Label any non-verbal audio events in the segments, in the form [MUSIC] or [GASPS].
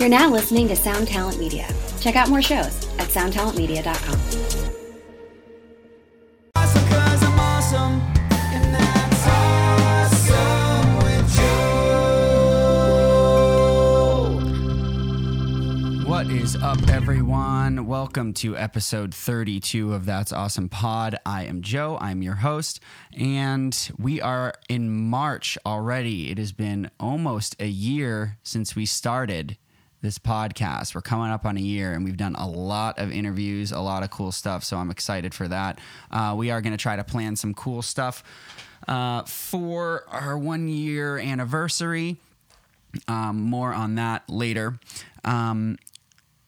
You're now listening to Sound Talent Media. Check out more shows at soundtalentmedia.com. What is up, everyone? Welcome to episode 32 of That's Awesome Pod. I am Joe, I'm your host, and we are in March already. It has been almost a year since we started this podcast. We're coming up on a year, and we've done a lot of interviews, a lot of cool stuff, so I'm excited for that. Uh, we are going to try to plan some cool stuff uh, for our one year anniversary. Um, more on that later. Um,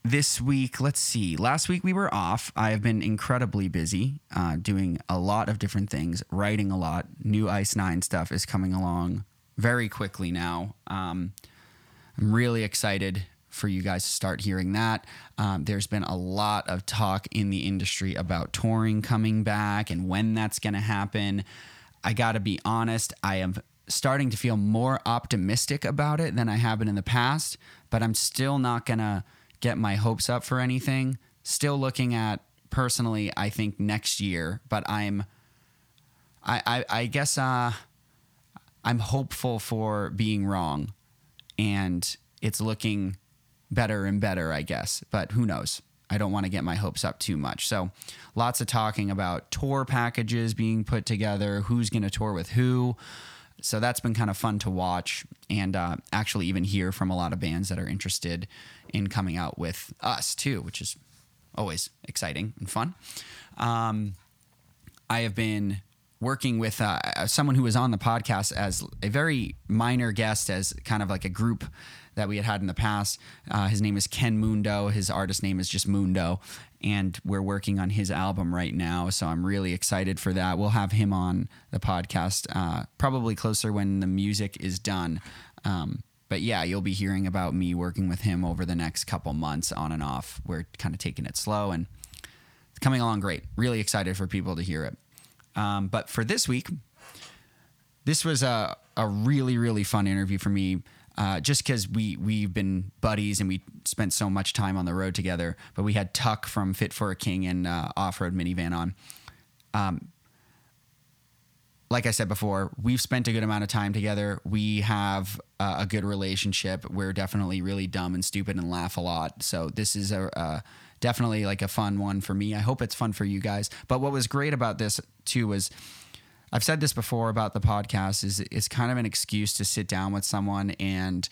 this week, let's see. Last week we were off. I have been incredibly busy uh, doing a lot of different things, writing a lot. New Ice 9 stuff is coming along very quickly now. Um, I'm really excited for you guys to start hearing that. Um, there's been a lot of talk in the industry about touring coming back and when that's going to happen. I got to be honest, I am starting to feel more optimistic about it than I have been in the past, but I'm still not going to get my hopes up for anything. Still looking at personally, I think next year, but I'm, I, I, I guess, uh, I'm hopeful for being wrong and it's looking better and better, I guess. But who knows? I don't want to get my hopes up too much. So, lots of talking about tour packages being put together, who's going to tour with who. So, that's been kind of fun to watch and uh, actually even hear from a lot of bands that are interested in coming out with us too, which is always exciting and fun. Um, I have been working with uh, someone who was on the podcast as a very minor guest, as kind of like a group that we had had in the past. Uh, his name is Ken Mundo. His artist name is just Mundo. And we're working on his album right now. So I'm really excited for that. We'll have him on the podcast uh, probably closer when the music is done. Um, but yeah, you'll be hearing about me working with him over the next couple months on and off. We're kind of taking it slow and it's coming along great. Really excited for people to hear it. Um, but for this week, this was a, a really, really fun interview for me. Uh, just because we we've been buddies and we spent so much time on the road together. But we had Tuck from Fit for a King and uh, Off Road Minivan on. Um, like I said before, we've spent a good amount of time together. We have uh, a good relationship. We're definitely really dumb and stupid and laugh a lot. So this is a uh, definitely like a fun one for me. I hope it's fun for you guys. But what was great about this too was I've said this before about the podcast is it's kind of an excuse to sit down with someone and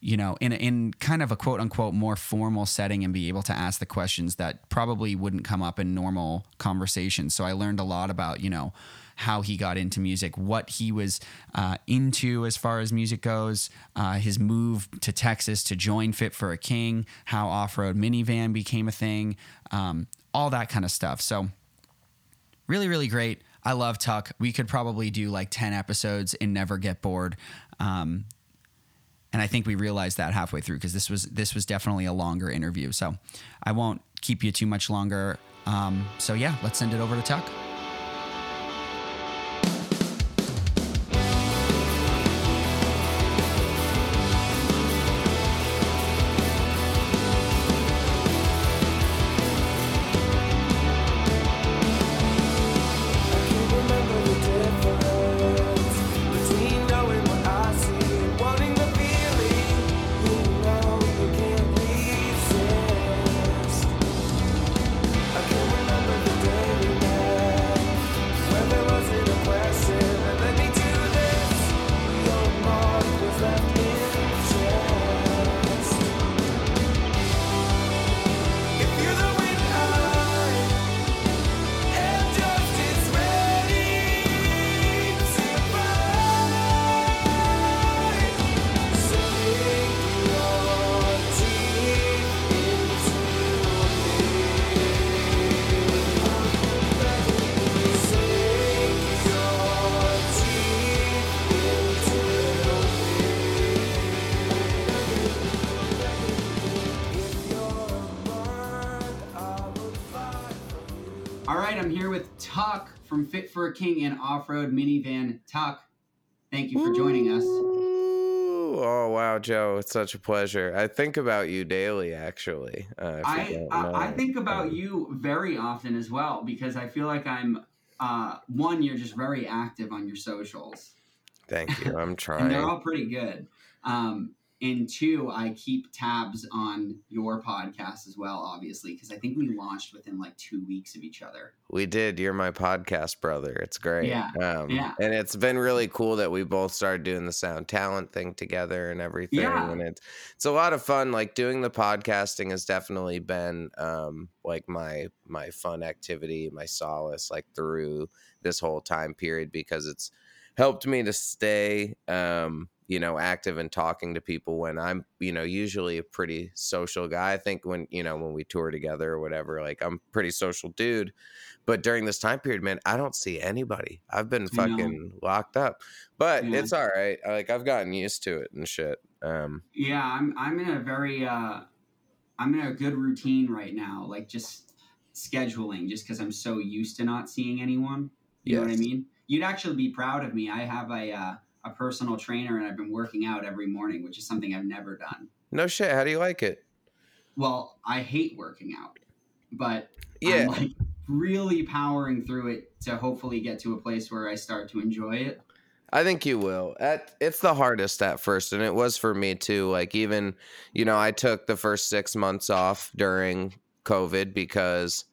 you know in in kind of a quote unquote more formal setting and be able to ask the questions that probably wouldn't come up in normal conversations. So I learned a lot about you know how he got into music, what he was uh, into as far as music goes, uh, his move to Texas to join Fit for a King, how off road minivan became a thing, um, all that kind of stuff. So really, really great. I love Tuck. We could probably do like 10 episodes and never get bored. Um, and I think we realized that halfway through because this was this was definitely a longer interview. So I won't keep you too much longer. Um, so yeah, let's send it over to Tuck. From Fit for a King and Off Road Minivan. Tuck, thank you for joining us. Ooh, oh wow, Joe, it's such a pleasure. I think about you daily, actually. Uh, I, I I think about Um, you very often as well because I feel like I'm uh, one. You're just very active on your socials, Thank you. I'm and trying. they're all pretty good. Um, and two, I keep tabs on your podcast as well, obviously, because I think we launched within like two weeks of each other. We did. You're my podcast brother. It's great. Yeah, Um, yeah. And it's been really cool that we both started doing the sound talent thing together and everything. Yeah. And it's it's a lot of fun. Like doing the podcasting has definitely been um like my my fun activity, my solace, like through this whole time period because it's helped me to stay um you know active and talking to people when i'm you know usually a pretty social guy i think when you know when we tour together or whatever like i'm pretty social dude but during this time period man i don't see anybody i've been fucking locked up but Yeah. it's all right like i've gotten used to it and shit um Yeah, I'm I'm in a very uh, I'm in a good routine right now, like just scheduling, just because I'm so used to not seeing anyone. You know what I mean? You'd actually be proud of me. I have a uh, a personal trainer, and I've been working out every morning, which is something I've never done. no shit how do you like it Well, I hate working out, but yeah I'm like really powering through it to hopefully get to a place where I start to enjoy it. I think you will. At it's the hardest at first, and it was for me too. Like even, you know, I took the first six months off during COVID because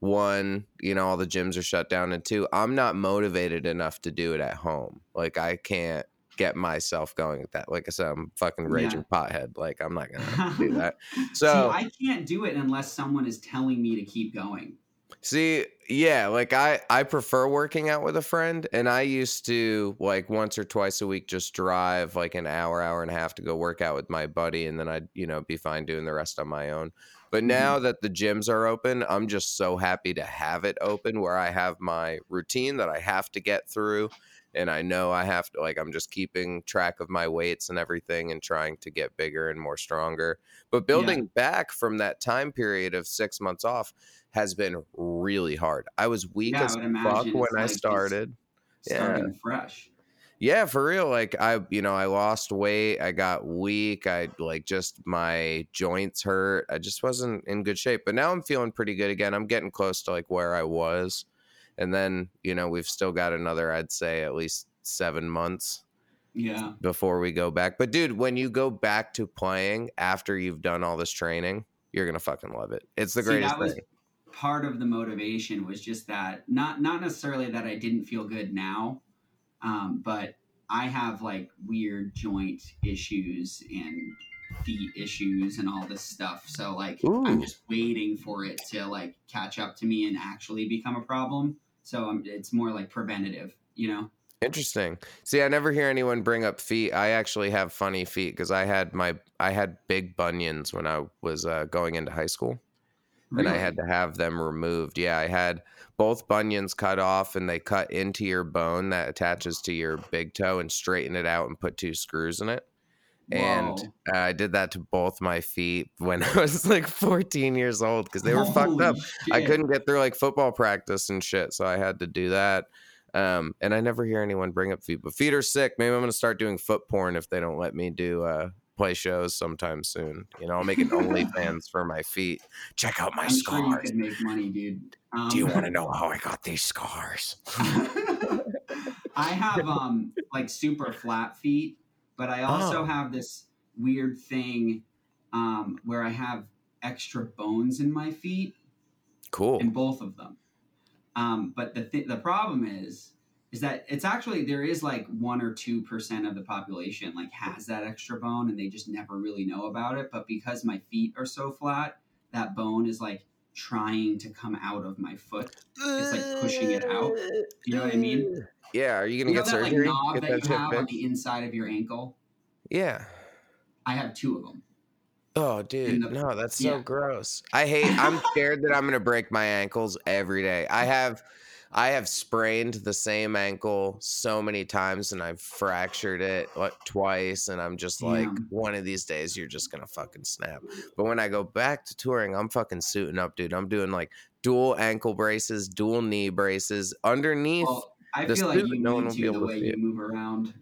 one, you know, all the gyms are shut down, and two, I'm not motivated enough to do it at home. Like I can't get myself going at that. Like I said, I'm fucking Yeah. raging pothead. Like I'm not gonna [LAUGHS] do that. See, So I can't do it unless someone is telling me to keep going. See, yeah, like I I prefer working out with a friend and I used to like once or twice a week just drive like an hour hour and a half to go work out with my buddy and then I'd, you know, be fine doing the rest on my own. But Mhm. now that the gyms are open, I'm just so happy to have it open where I have my routine that I have to get through and I know I have to like I'm just keeping track of my weights and everything and trying to get bigger and more stronger. But building back from that time period of 6 months off has been really hard. I was weak Yeah, as fuck when I like just started. Yeah. Starting fresh. Yeah, for real. Like I, you know, I lost weight. I got weak. I like just my joints hurt. I just wasn't in good shape. But now I'm feeling pretty good again. I'm getting close to like where I was. And then, you know, we've still got another, I'd say at least seven months Yeah. before we go back. But dude, when you go back to playing after you've done all this training, you're gonna fucking love it. It's the See, greatest was thing. part of the motivation was just that not not necessarily that I didn't feel good now, um, but I have like weird joint issues and feet issues and all this stuff. So like I'm just waiting for it to like catch up to me and actually become a problem. So I'm, it's more like preventative, you know. Interesting. See, I never hear anyone bring up feet. I actually have funny feet because I had my I had big bunions when I was uh, going into high school, and I had to have them removed. Yeah, I had both bunions cut off, and they cut into your bone that attaches to your big toe and straighten it out and put two screws in it. And uh, I did that to both my feet [LAUGHS] when I was like 14 years old because they were fucked Holy up. I couldn't get through like football practice and shit, so I had to do that. Um, and I never hear anyone bring up feet, but feet are sick. Maybe I'm gonna start doing foot porn if they don't let me do uh, play shows sometime soon. You know, I'll make an [LAUGHS] OnlyFans for my feet. Check out my I'm sure you scars. make money, dude. Um, Do you want to [LAUGHS] know how I got these scars? [LAUGHS] I have um like super flat feet, but I also Oh. have this weird thing um where I have extra bones in my feet Cool. in both of them. Um, but the th- the problem is is that it's actually there is like one or two percent of the population like has that extra bone and they just never really know about it. But because my feet are so flat, that bone is like trying to come out of my foot. It's like pushing it out. You know what I mean? Yeah. Are you gonna You know get that like surgery? knob get that, you shit have on the inside of your ankle? Yeah. I have two of them. Oh, dude, the- no, that's so yeah. gross. I hate. I'm scared that I'm gonna break my ankles every day. I have, I have sprained the same ankle so many times, and I've fractured it like twice, and I'm just like, one of these days you're just gonna fucking snap. But when I go back to touring, I'm fucking suiting up, dude. I'm doing like dual ankle braces, dual knee braces underneath. Well, I the feel like you no one will be to the able to way see you move around.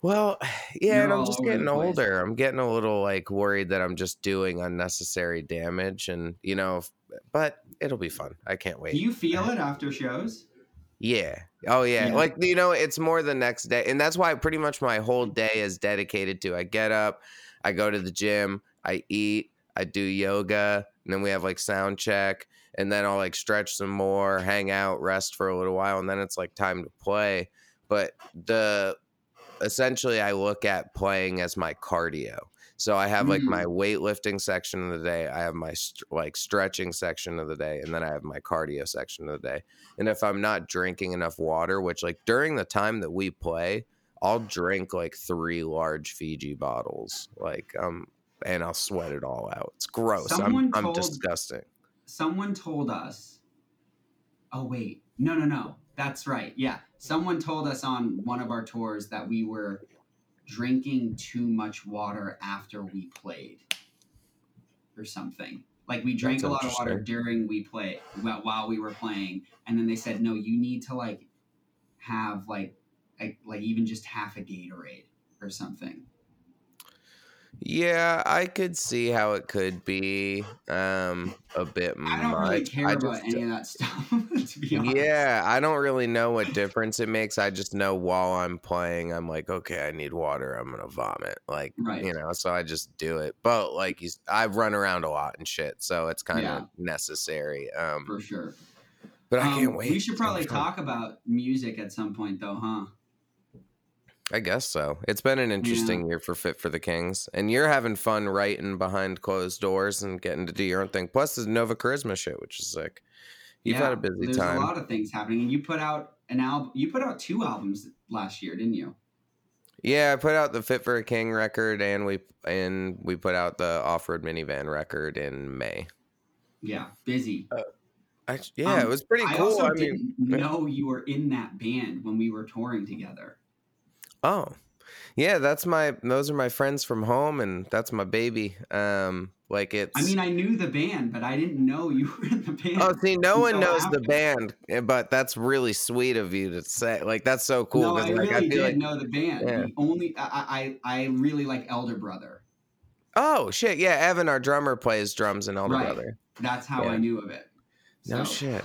Well, [SIGHS] yeah, You're and I'm just getting older. I'm getting a little like worried that I'm just doing unnecessary damage, and you know, if, but it'll be fun. I can't wait. Do you feel it after shows? Yeah. Oh yeah. Yeah. Like you know, it's more the next day, and that's why pretty much my whole day is dedicated to. I get up, I go to the gym, I eat, I do yoga, and then we have like sound check, and then I'll like stretch some more, hang out, rest for a little while, and then it's like time to play. But the essentially, I look at playing as my cardio. So I have like Mm. my weightlifting section of the day, I have my st- like stretching section of the day, and then I have my cardio section of the day. And if I'm not drinking enough water, which like during the time that we play, I'll drink like three large Fiji bottles, like um, and I'll sweat it all out. It's gross. Someone I'm I'm disgusting. Someone told us. Oh wait, no, no, no. That's right. Yeah, someone told us on one of our tours that we were drinking too much water after we played, or something. Like we drank That's a lot of water during we play while we were playing, and then they said no, you need to like have like like, like even just half a Gatorade or something. Yeah, I could see how it could be um a bit I don't really care I about just- any of that stuff. [LAUGHS] to be honest. Yeah, I don't really know what difference it makes. I just know while I'm playing, I'm like, okay, I need water. I'm gonna vomit, like Right. you know. So I just do it. But like, I run around a lot and shit, so it's kind of Yeah. necessary. Um, for sure. but I Um, can't wait. We should probably talk about music at some point, though, huh? I guess so. It's been an interesting year for Fit for the Kings, and you're having fun writing behind closed doors and getting to do your own thing. Plus, the Nova Charisma shit, which is sick. You've had a busy there's time. a lot of things happening, and you put out an album. You put out two albums last year, didn't you? Yeah, I put out the Fit for a King record, and we and we put out the Off Road Minivan record in May. Yeah, busy. I, yeah, Um, it was pretty I cool. also I mean, didn't know you were in that band when we were touring together. Oh, yeah, that's my. Those are my friends from home, and that's my baby. Um, like it's. I mean, I knew the band, but I didn't know you were in the band. Oh, see, no one knows the band, eh, but that's really sweet of you to say. Like, that's so cool. no, I like, really feel did like, know the band. Yeah. The only I, I I really like Elder Brother. oh shit, yeah, Evan, our drummer, plays drums in Elder Right. Brother. That's how Yeah. I knew of it. No shit.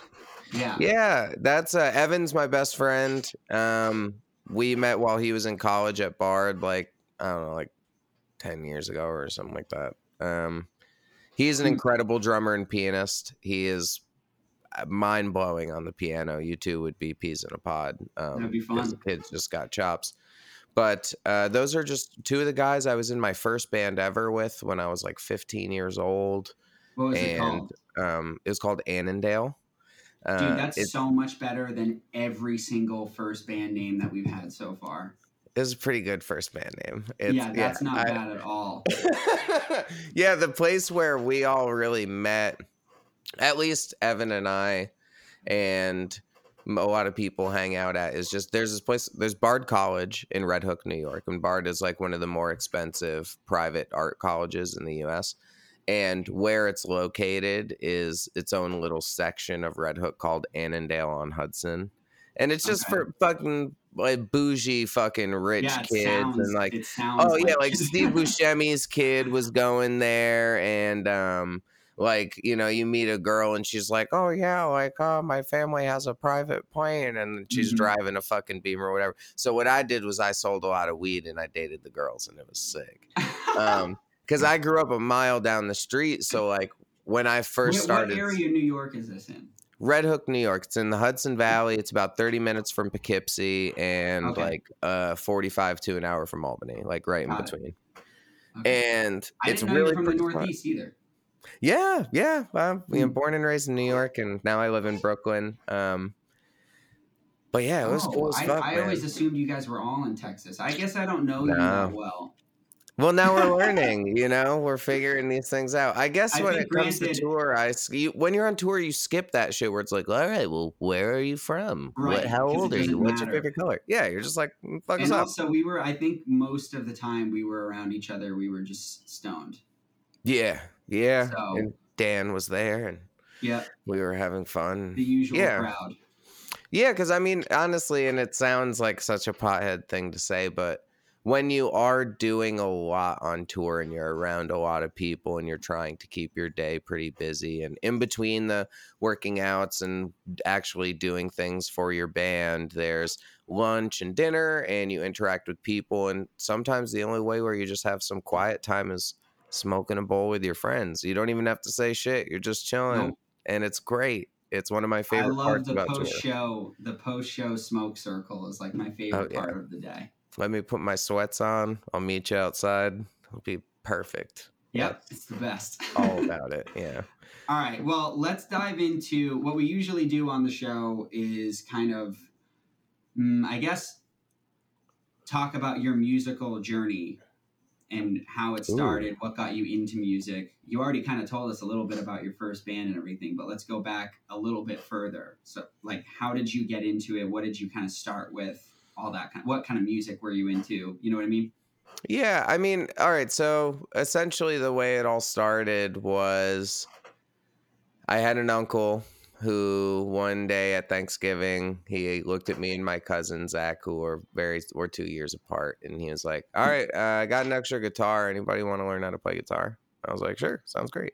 Yeah. Yeah, that's uh, Evan's my best friend. Um, we met while he was in college at Bard, like I don't know, like ten years ago or something like that. Um, he's an Hmm. incredible drummer and pianist. He is mind blowing on the piano. You two would be peas in a pod. Um, That'd be fun. The kids just got chops. But uh, those are just two of the guys I was in my first band ever with when I was like 15 years old, What was it and called? um, it was called Annandale. Uh, Dude, that's it- so much better than every single first band name that we've had so far. It was a pretty good first band name. It's, yeah, that's not I- bad at all. [LAUGHS] yeah, the place where we all really met, at least Evan and I, and a lot of people hang out at is just there's this place there's Bard College in Red Hook, New York, and Bard is like one of the more expensive private art colleges in the U.S. And where it's located is its own little section of Red Hook called Annandale on Hudson, and it's just Okay. for fucking like bougie fucking rich yeah, kids sounds, and like Oh yeah, like [LAUGHS] Steve Buscemi's kid was going there, and um, like you know, you meet a girl and she's like, "Oh yeah, like oh my family has a private plane," and she's Mhm. driving a fucking Beamer or whatever. So what I did was I sold a lot of weed and I dated the girls, and it was sick. Um, because I grew up a mile down the street, so like when I first what, started, what area of New York is this in? Red Hook, New York. It's in the Hudson Valley. It's about 30 minutes from Poughkeepsie and Okay. like uh 45 to an hour from Albany, like right in Got it. between. Okay. And I it's didn't know you really from the pretty fun. Northeast either. Yeah, yeah. I'm you know, Hmm. born and raised in New York, and now I live in Brooklyn. Um, but yeah, it was Oh, cool as I, fuck, I man. always assumed you guys were all in Texas. I guess I don't know you that well. Well, now we're [LAUGHS] learning. you know, we're figuring these things out. I guess I when it comes granted- to tour, I you, when you're on tour, you skip that shit where it's like, all right, well, where are you from? Right, What, how old are you? doesn't What's your favorite color? Yeah, you're just like, "Mm, fuck us And up. also, we were, I think most of the time we were around each other, we were just stoned. Yeah, yeah. So- and Dan was there, and Yeah, we were having fun. the usual Yeah. crowd. Yeah, because I mean, honestly, and it sounds like such a pothead thing to say, but when you are doing a lot on tour and you're around a lot of people and you're trying to keep your day pretty busy and in between the working outs and actually doing things for your band there's lunch and dinner and you interact with people and sometimes the only way where you just have some quiet time is smoking a bowl with your friends you don't even have to say shit you're just chilling Nope. and it's great it's one of my favorite I love parts the about tour. post show. The post show smoke circle is like my oh, favorite Oh, yeah. part of the day. Let me put my sweats on i'll meet you outside it'll be perfect Yep, it's the best. [LAUGHS] all about it yeah All right. Well, let's dive into what we usually do on the show is kind of, mm, I guess, talk about your musical journey and how it Ooh. started, what got you into music. You already kind of told us a little bit about your first band and everything, but let's go back a little bit further. So, like, how did you get into it? What did you kind of start with? All that kind. What kind of music were you into? You know what I mean? Yeah, I mean, all right. So essentially, the way it all started was I had an uncle who one day at Thanksgiving he looked at me and my cousin Zach, who were very were two years apart, and he was like, "All right, uh, I got an extra guitar. Anybody want to learn how to play guitar?" I was like, "Sure, sounds great."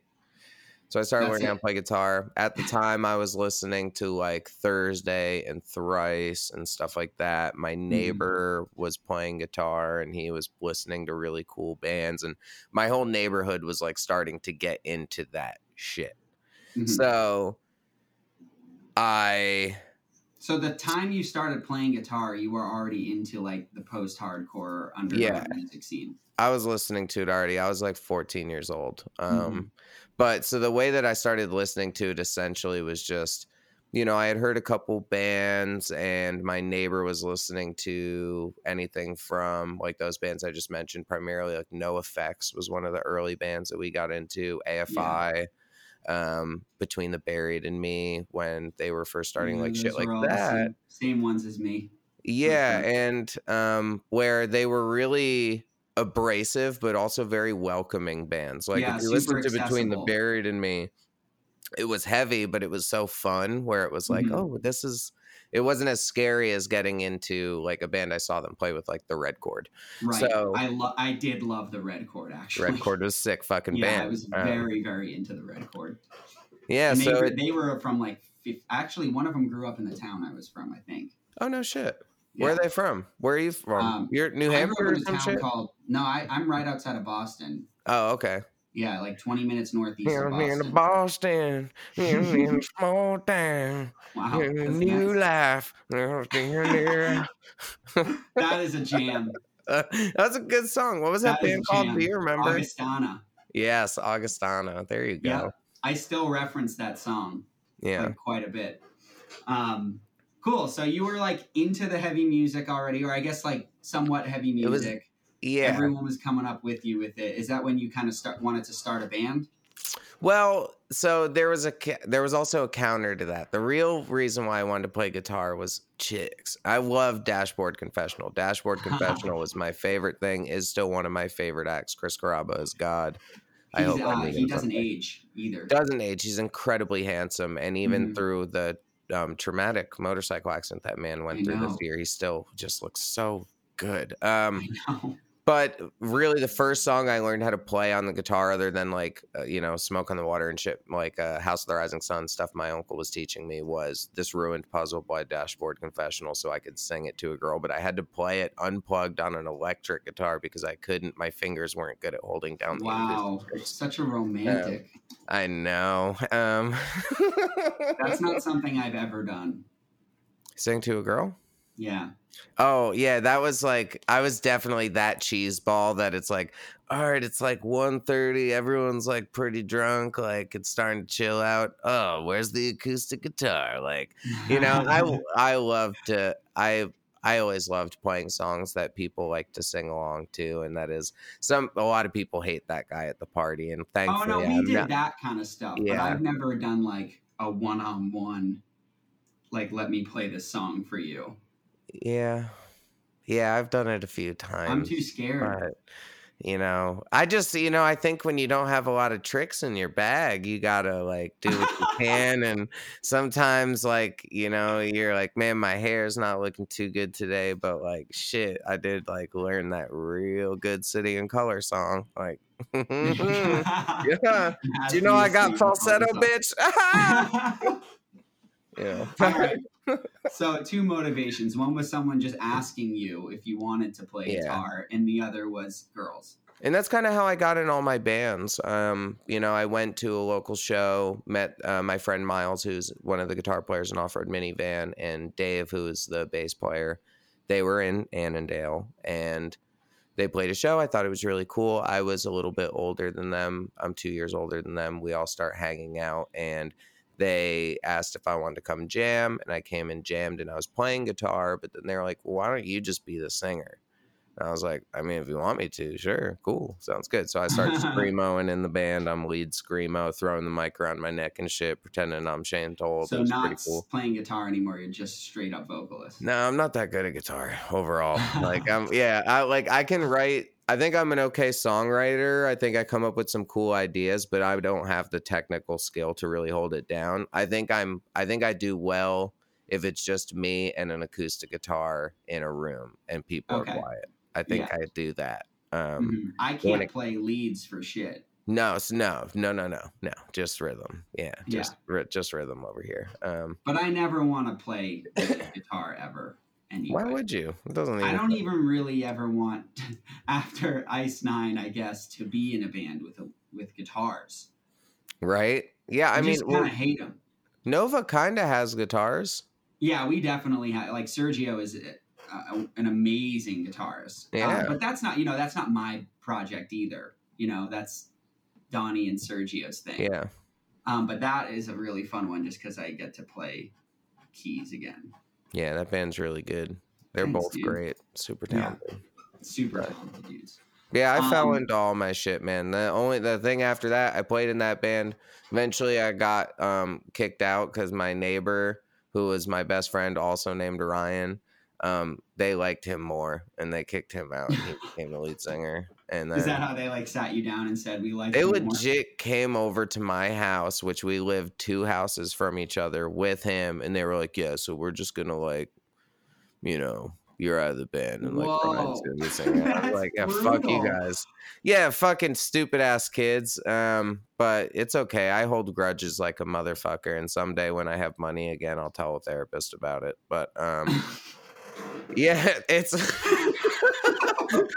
So I started That's learning how to play guitar. At the time, I was listening to like Thursday and Thrice and stuff like that. My neighbor was playing guitar and he was listening to really cool bands. And my whole neighborhood was like starting to get into that shit. Mhm. So I, So the time you started playing guitar, you were already into like the post-hardcore underground music scene. I was listening to it already. I was like 14 years old. Um, Mhm. But so the way that I started listening to it essentially was just, you know, I had heard a couple bands and my neighbor was listening to anything from like those bands I just mentioned, primarily like NOFX was one of the early bands that we got into, AFI. Um, between the buried and me when they were first starting Yeah, like shit those like were all the that. Same, same ones as me. Yeah, Okay. and um, where they were really abrasive, but also very welcoming bands. Like Yeah, if you listen to Between the. Buried and Me, it was heavy, but it was so fun. Where it was like, Mhm. oh, this is. It wasn't as scary as getting into like a band I saw them play with, like the Red Chord. Right. So- I lo- I did love the Red Chord actually. Red Chord was sick fucking yeah, band. I was Um, very very into the Red Chord. yeah. and So it, they were from like actually one of them grew up in the town I was from. I think. oh no shit. Where are they from? Where are you from? Um, You're New Hampshire or some shit? called no, I, I'm right outside of Boston. Oh, okay. Yeah, like 20 minutes northeast Here of in Boston. Boston, in, in a small town. Wow, in new nice. life. [LAUGHS] that is a [LAUGHS] jam. Uh, That's a good song. What was that, That band called? jam. Do you remember? Augustana. Yes, Augustana. There you go. Yeah. I still reference that song Yeah. like quite a bit. Um, cool. So you were like into the heavy music already, or I guess like somewhat heavy It was- music. Yeah. Everyone was coming up with you with it. Is that when you kind of start wanted to start a band? Well, so there was a there was also a counter to that. The real reason why I wanted to play guitar was chicks. I love Dashboard Confessional. Dashboard [LAUGHS] Confessional was my favorite thing. Is still one of my favorite acts. Chris Carrabba is God. I hope uh, he doesn't someday. age either. doesn't age. He's incredibly handsome, and even Mhm. through the um, traumatic motorcycle accident that man went I through know. this year, he still just looks so good. Um. But really, the first song I learned how to play on the guitar, other than like uh, you know, "Smoke on the Water" and shit, like uh, "House of the Rising Sun" stuff, my uncle was teaching me was "This Ruined Puzzle" by Dashboard Confessional, so I could sing it to a girl. But I had to play it unplugged on an electric guitar because I couldn't. My fingers weren't good at holding down the Wow, strings. such a romantic. I know. Um, That's not [LAUGHS] something I've ever done. sing to a girl. Yeah. Oh yeah, that was like I was definitely that cheese ball that it's like, all right, it's like 1.30, everyone's like pretty drunk, like it's starting to chill out. Oh, where's the acoustic guitar? Like, you know, I [LAUGHS] I love to I I always loved playing songs that people like to sing along to, and that is some a lot of people hate that guy at the party, and thankfully, Oh no, we I'm did not- that kind of stuff, but I've never done like a one-on-one. Like, let me play this song for you. Yeah, yeah, I've done it a few times. I'm too scared. But you know, I just, you know, I think when you don't have a lot of tricks in your bag, you gotta like do what you [LAUGHS] can. And sometimes, like, you know, you're like, man, my hair's not looking too good today, but like, shit, I did like learn that real good City and Colour song. Like, [LAUGHS] [LAUGHS] yeah. Do you know I got falsetto, bitch? yeah. All right. So two motivations. One was someone just asking you if you wanted to play Yeah. guitar, and the other was girls. and that's kind of how I got in all my bands. Um, you know, I went to a local show, met uh, my friend Miles, who's one of the guitar players in Off Road Minivan, and Dave, who is the bass player. They were in Annandale, and they played a show. I thought it was really cool. I was a little bit older than them. I'm two years older than them. We all start hanging out, and they asked if I wanted to come jam, and I came and jammed, and I was playing guitar. But then they were like, well, "Why don't you just be the singer?" And I was like, I mean, if you want me to, sure, cool, sounds good. So I started [LAUGHS] screamoing in the band. I'm lead screamo, throwing the mic around my neck and shit, pretending I'm Shane Told. So not cool. playing guitar anymore. You're just straight up vocalist. No, I'm not that good at guitar overall. like [LAUGHS] I'm yeah, I like I can write I think I'm an okay songwriter. I think I come up with some cool ideas, but I don't have the technical skill to really hold it down. I think I'm I think I do well if it's just me and an acoustic guitar in a room and people Okay. are quiet. I think Yeah. I do that. Um Mhm. I can't it- play leads for shit. no, no, no, no, no, no, just rhythm. Yeah, Yeah. just just rhythm over here. Um, But I never want to play guitar ever. Anyway. why would you? It doesn't even. I don't even really ever want [LAUGHS] after Ice Nine, I guess, to be in a band with a, with guitars. Right? Yeah, I, I, mean, kind of hate them. Nova kind of has guitars. Yeah, we definitely have. Like Sergio is an amazing guitarist. Uh, Yeah. but that's not you know that's not my project either. You know that's Donnie and Sergio's thing. Yeah, Um, but that is a really fun one just because I get to play keys again. Yeah, that band's really good. They're Thanks, both dude. great, super talented, Yeah. Super talented dudes. Yeah, I fell Um, into all my shit, man. The only the thing after that, I played in that band. Eventually, I got um, kicked out because my neighbor, who was my best friend, also named Ryan, um, they liked him more, and they kicked him out. And he [LAUGHS] became the lead singer. And then Is that how they like sat you down and said we like they you more?" legit came over to my house, which we lived two houses from each other with him, and they were like, "Yeah, so we're just gonna like, you know, you're out of the band, and like Ryan's Whoa. gonna be singing." I was That's like, "Yeah, fuck you guys." Yeah, fucking stupid ass kids. Um, but it's okay. I hold grudges like a motherfucker, and someday when I have money again, I'll tell a therapist about it. But um. [LAUGHS] Yeah, [LAUGHS] it's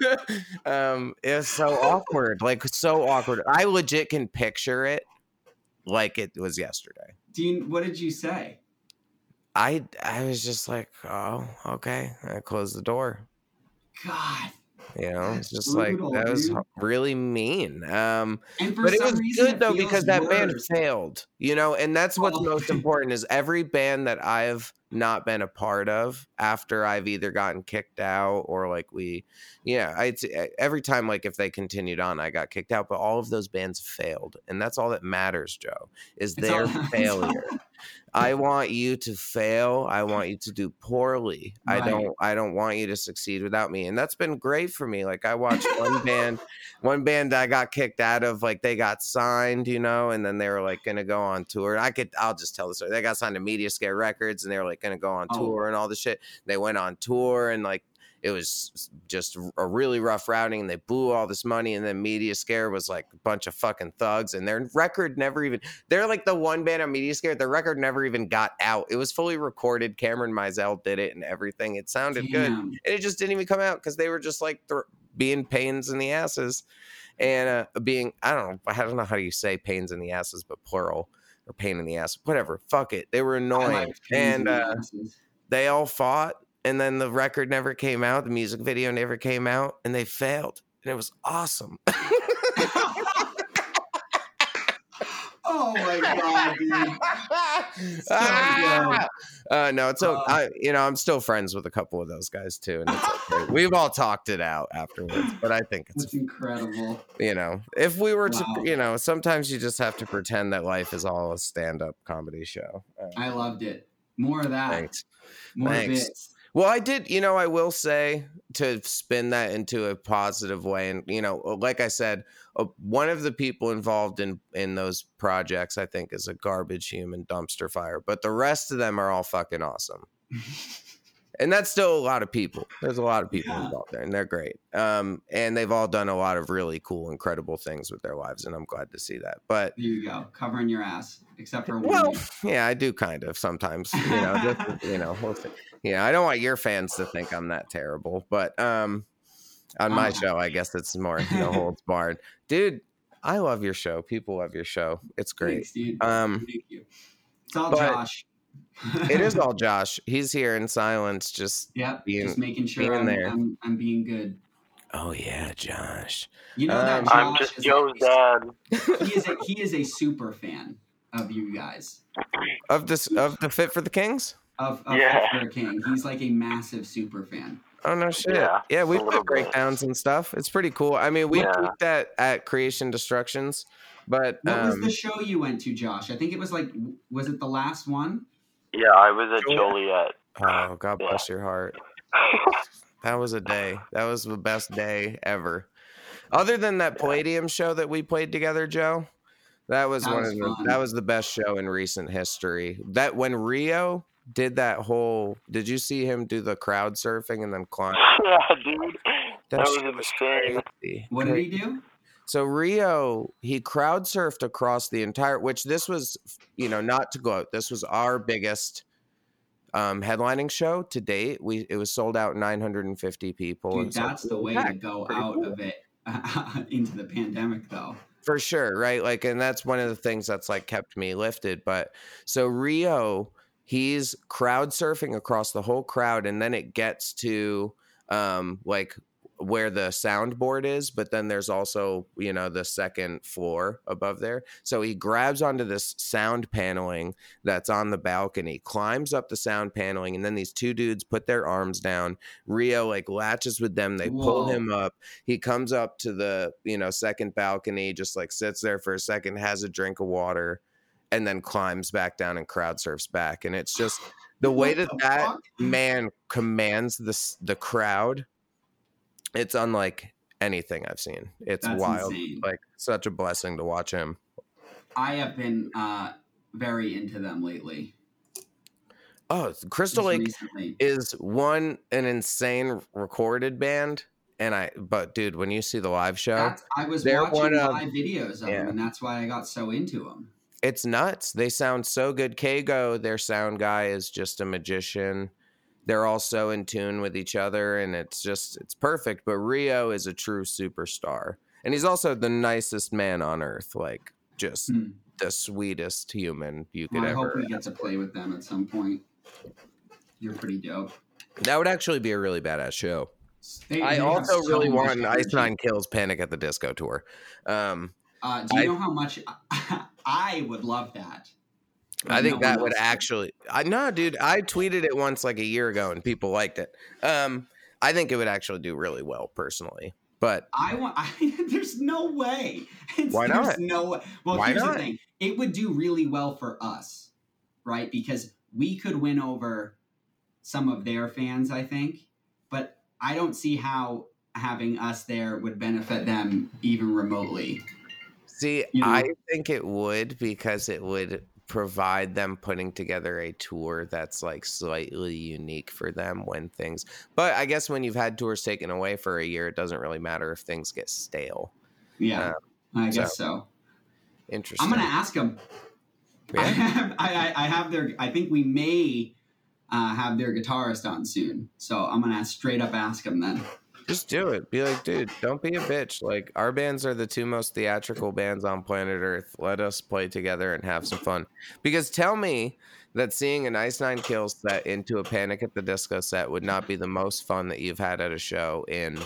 [LAUGHS] um it's so awkward. Like so awkward. I legit can picture it like it was yesterday. Dean, what did you say? I I was just like, "Oh, okay." I closed the door. God. You know, it's just brutal, like that was dude. really mean. Um but it was reason, good though because that band failed you know and that's what's Oh. most [LAUGHS] important is every band that i've not been a part of after i've either gotten kicked out or like we yeah i every time like if they continued on i got kicked out but all of those bands failed and that's all that matters joe is It's their all- failure i want you to fail i want you to do poorly i don't i don't want you to succeed without me and that's been great for me like i watched one band [LAUGHS] one band I got kicked out of, like they got signed, you know, and then they were like gonna go on tour. I could, I'll just tell the story. They got signed to Mediaskare Records, and they were like gonna go on Oh. tour and all the shit. They went on tour, and like it was just a really rough routing, and they blew all this money. And then Mediaskare was like a bunch of fucking thugs, and their record never even. They're like the one band on Mediaskare. Their record never even got out. It was fully recorded. Cameron Mizell did it and everything. It sounded good and it just didn't even come out because they were just like th- being pains in the asses and uh, being I don't know I don't know how you say pains in the asses but plural or pain in the ass whatever fuck it they were annoying like pains in and uh, they all fought and then the record never came out the music video never came out and they failed and it was awesome [LAUGHS] [LAUGHS] Oh my [LAUGHS] god, dude. So Ah! uh, no, it's okay. Uh, I, you know, I'm still friends with a couple of those guys too, and it's okay. [LAUGHS] We've all talked it out afterwards, but I think it's incredible. you know, if we were Wow. to, you know, sometimes you just have to pretend that life is all a stand-up comedy show. Uh, I loved it. More of that. thanks. More Thanks. bits. Well, I did, you know, I will say to spin that into a positive way. And, you know, like I said, uh, one of the people involved in, in those projects, I think, is a garbage human dumpster fire, but the rest of them are all fucking awesome. [LAUGHS] and that's still a lot of people. There's a lot of people Yeah. involved there, and they're great. Um, and they've all done a lot of really cool, incredible things with their lives, and I'm glad to see that. But There you go, covering your ass, except for well, one. yeah, I do kind of sometimes. You know, [LAUGHS] just, you know, we'll see. yeah. I don't want your fans to think I'm that terrible, but um, on my Oh. show, I guess it's more no holds barred, dude. I love your show. People love your show. It's great. Thanks, dude. Um, Thank you. It's all but- Josh. It is [LAUGHS] all Josh. He's here in silence, just yeah, being- just making sure being I'm, there. I'm, I'm being good. oh yeah, Josh. You know that Um, Josh I'm just is Joe's a, dad. He is a he is a super fan of you guys. Of this of the Fit for the Kings. Of, of Yeah. Fit King. He's like a massive super fan. Oh no shit. Yeah, Yeah, we a little put bit. breakdowns and stuff. It's pretty cool. I mean, we Yeah. peaked at at Creation Destructions, but What was um, the show you went to, Josh? I think it was like was it the last one? Yeah, I was at Joliet. Joliet. oh God Yeah. bless your heart. [LAUGHS] That was a day. That was the best day ever. Other than that Palladium show that we played together, Joe, that was That one was of the, that was the best show in recent history. That when Rio did that whole, did you see him do the crowd surfing and then climb? [LAUGHS] yeah, dude. That was shit insane. crazy. What did he do? So Rio, he crowd surfed across the entire, which this was, you know, not to go out. This was our biggest um, headlining show to date. We it was sold out 950 people. Dude, and so that's it the was way to go out cool. of it [LAUGHS] into the pandemic, though. for sure right like and that's one of the things that's like kept me lifted but so rio he's crowd surfing across the whole crowd and then it gets to um like where the soundboard is but then there's also you know the second floor above there. So he grabs onto this sound paneling that's on the balcony climbs up the sound paneling and then these two dudes put their arms down. Rio like latches with them. They pull him up. He comes up to the you know second balcony just like sits there for a second has a drink of water and then climbs back down and crowd surfs back. And it's just [GASPS] the way that the that man commands this the crowd it's unlike anything i've seen it's That's wild insane. like such a blessing to watch him I have been uh, very into them lately. oh crystal just lake recently. is one an insane recorded band and i but dude when you see the live show That's, I was watching of- live videos of yeah. them, and that's why I got so into them. it's nuts. They sound so good. Kago, their sound guy, is just a magician. They're all so in tune with each other, and it's just it's perfect. But Rio is a true superstar, and he's also the nicest man on earth. Like just Hmm. the sweetest human you could Well, I hope we get to play with them at some point. You're pretty dope. That would actually be a really badass show. They- I they also so really want ice nine Kills Panic at the Disco tour. Um, Uh, do you I- know how much [LAUGHS] I would love that? I think no that would actually. I no, dude. I tweeted it once like a year ago, and people liked it. Um, I think it would actually do really well personally. But I want. [LAUGHS] I, there's no way. It's, Why there's not? No. Well, Why here's not? the thing. It would do really well for us, right? Because we could win over some of their fans, I think. But I don't see how having us there would benefit them even remotely. see, You know? I think it would because it would provide them putting together a tour that's like slightly unique for them when things. But I guess when you've had tours taken away for a year, it doesn't really matter if things get stale. Yeah, I guess so. Interesting. I'm gonna ask them. I, have, I, I I have their. I think we may uh, have their guitarist on soon, so I'm gonna straight up ask them then. Just do it. Be like, dude, don't be a bitch. Like, our bands are the two most theatrical bands on planet Earth. Let us play together and have some fun. Because tell me that seeing an Ice Nine Kills set into a Panic at the Disco set would not be the most fun that you've had at a show in.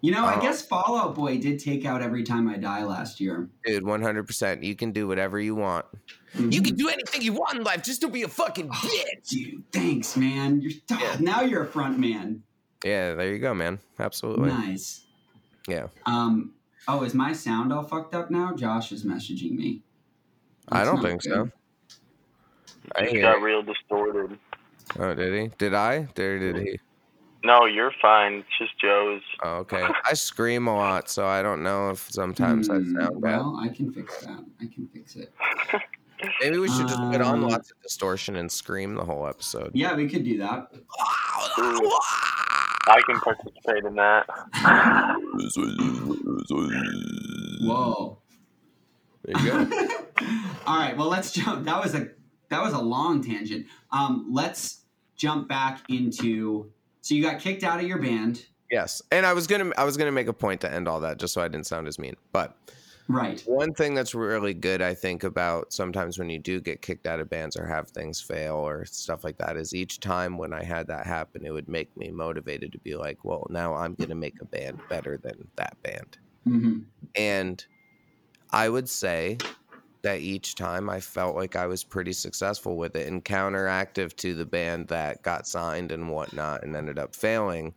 You know, Oh. I uh, guess Fallout Boy did take out every time I die last year. Dude, 100%. You can do whatever you want. You can mm-hmm. do anything you want in life. Just don't be a fucking oh, bitch. Dude, thanks, man. You're Yeah. [LAUGHS] now you're a front man. Yeah, there you go, man. Absolutely. Nice. Yeah. Um. Oh, is my sound all fucked up now? Josh is messaging me. I don't think good. so. I It hear got it. real distorted. Oh, did he? Did I? Did, did he? No, you're fine. It's just Joe's. Oh, okay. I scream a lot, so I don't know if sometimes I Hmm, sound bad. well, I can fix that. I can fix it. [LAUGHS] Maybe we should just put on Uh, lots of distortion and scream the whole episode. Yeah, we could do that. I can participate in that. Whoa. There you go. [LAUGHS] All right. Well, let's jump. That was a that was a long tangent. Um, let's jump back into. So you got kicked out of your band, yes, and I was gonna I was gonna make a point to end all that just so I didn't sound as mean. But right? one thing that's really good, I think, about sometimes when you do get kicked out of bands or have things fail or stuff like that, is each time when I had that happen, it would make me motivated to be like, well, now I'm gonna make a band better than that band. hmm And I would say that each time I felt like I was pretty successful with it and counteractive to the band that got signed and whatnot and ended up failing.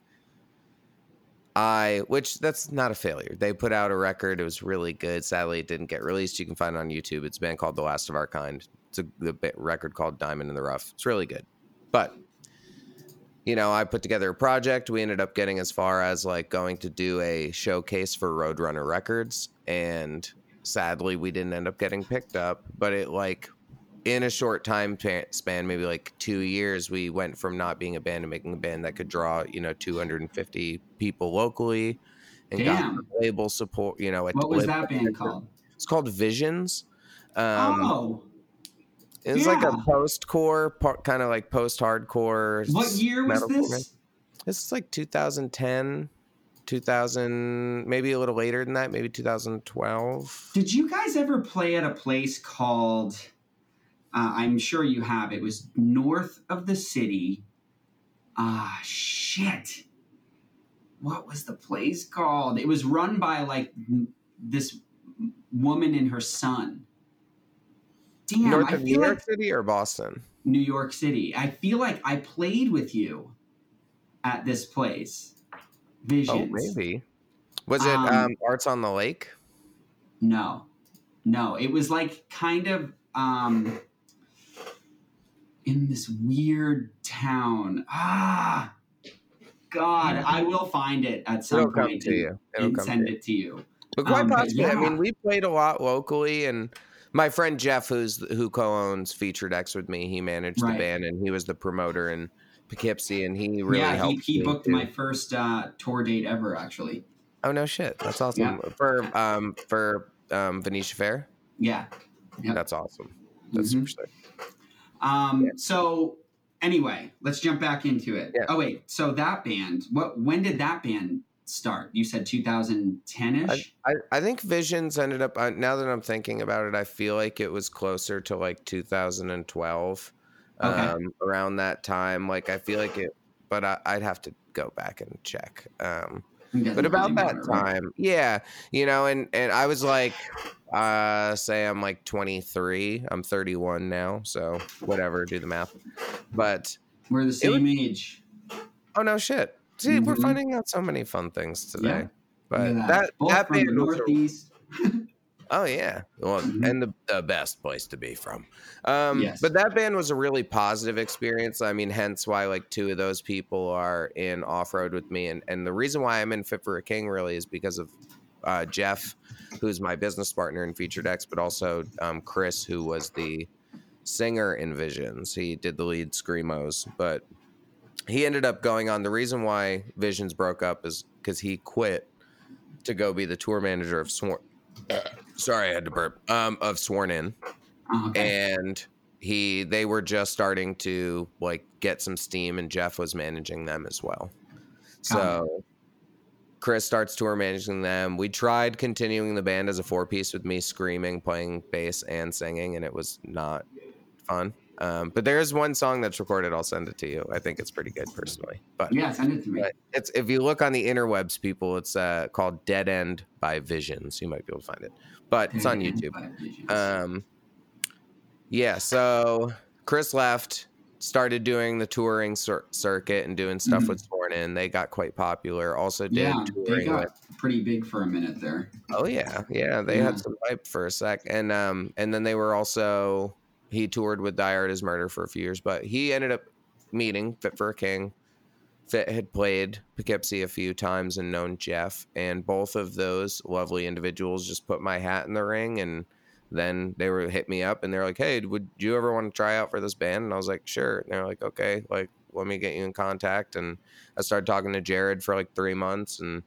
I, which that's not a failure. They put out a record. It was really good. Sadly, it didn't get released. You can find it on YouTube. It's a band called The Last of Our Kind. It's a bit- record called Diamond in the Rough. It's really good. But you know, I put together a project. We ended up getting as far as like going to do a showcase for Roadrunner Records, and sadly, we didn't end up getting picked up. But it like in a short time span, maybe like two years, we went from not being a band to making a band that could draw you know 250 people locally, and Damn. got label support. You know, What was that band called? It's called Visions. Um, oh, it was like a post-core, kind of like post-hardcore. what year was metalcore band. this? This is like 2010, 2000, maybe a little later than that, maybe 2012. Did you guys ever play at a place called? Uh, I'm sure you have. It was north of the city. Ah, shit. What was the place called? It was run by like this woman and her son. Damn, North I of New York like City or Boston? New York City. I feel like I played with you at this place. Visions. Oh, maybe. Was it Um, um, Arts on the Lake? No, no. It was like kind of um in this weird town. Ah, God, I will find it at some It'll point to and. And send to it to you. But quite um, but possibly. I mean, we played a lot locally, and my friend Jeff, who's who co-owns Featured X with me, he managed Right. the band, and he was the promoter in Poughkeepsie, and he really yeah, he, helped. he me booked too. my first uh, tour date ever. Actually, Oh no, shit! That's awesome for um for um Venetia Fair. yeah. Yep. That's awesome. That's Mhm. super sick. Um, Yeah. so anyway, let's jump back into it. Yeah. Oh wait, so that band, what when did that band start? You said 2010-ish? I, I think Visions ended up. Uh, now that I'm thinking about it, I feel like it was closer to like 2012, Okay. um, around that time. Like I feel like it, but I, I'd have to go back and check. Um, but about that time, yeah, you know, and and I was like, uh, say I'm like 23. I'm 31 now, so whatever, do the math. But We're the same age. oh no, shit. See, we're Mhm. finding out so many fun things today. Yeah. But at that Both that from the band was a- Northeast. [LAUGHS] Oh yeah, well, Mhm. and the, the best place to be from. Um, Yes. But that band was a really positive experience. I mean, hence why like two of those people are in off road with me, and and the reason why I'm in Fit for a King really is because of uh, Jeff, who's my business partner in Featured X, but also um, Chris, who was the singer in Visions. He did the lead screamos, but he ended up going on. The reason why Visions broke up is because he quit to go be the tour manager of Sorry, I had to burp. Um, of Sworn In, Oh, okay. and he they were just starting to like get some steam, and Jeff was managing them as well. So. Chris starts tour managing them. We tried continuing the band as a four piece with me screaming, playing bass, and singing, and it was not fun. Um, but there is one song that's recorded. I'll send it to you. I think it's pretty good personally. But yeah, send it to me. it's if you look on the interwebs, people, it's uh, called "Dead End" by Visions. You might be able to find it, but it's on YouTube. Um, yeah. So Chris left, started doing the touring cir- circuit and doing stuff Mhm. with Sworn In. They got quite popular. Also did yeah, they got with. pretty big for a minute there. Oh yeah, yeah. They Yeah. had some hype for a sec, and um, and then they were also he toured with Thy Art Is Murder for a few years, but he ended up meeting Fit for a King. Fit had played Poughkeepsie a few times and known Jeff, and both of those lovely individuals just put my hat in the ring, and then they were hit me up and they're like, "Hey, would you ever want to try out for this band?" And I was like, "Sure." And they're like, "Okay, like let me get you in contact." And I started talking to Jared for like three months, and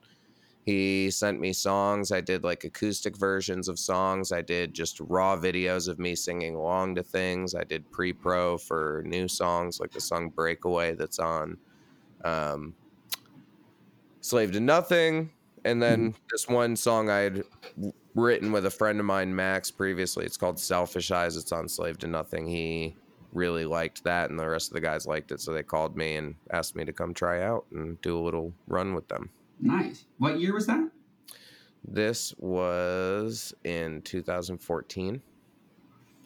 he sent me songs. I did like acoustic versions of songs. I did just raw videos of me singing along to things. I did pre pro for new songs, like the song Breakaway that's on um, Slave to Nothing. And then this one song I had written with a friend of mine, Max, previously. It's called Selfish Eyes. It's on Slave to Nothing. He really liked that, and the rest of the guys liked it. So they called me and asked me to come try out and do a little run with them. Nice. What year was that? This was in 2014.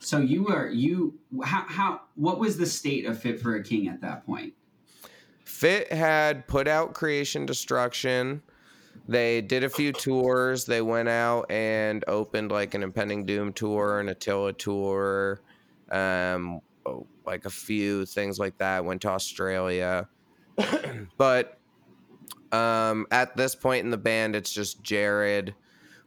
So you were you how how what was the state of Fit for a King at that point? Fit had put out Creation Destruction. They did a few tours. They went out and opened like an Impending Doom tour, an Attila tour, um, oh, like a few things like that. Went to Australia, [CLEARS THROAT] but um, at this point in the band, it's just Jared,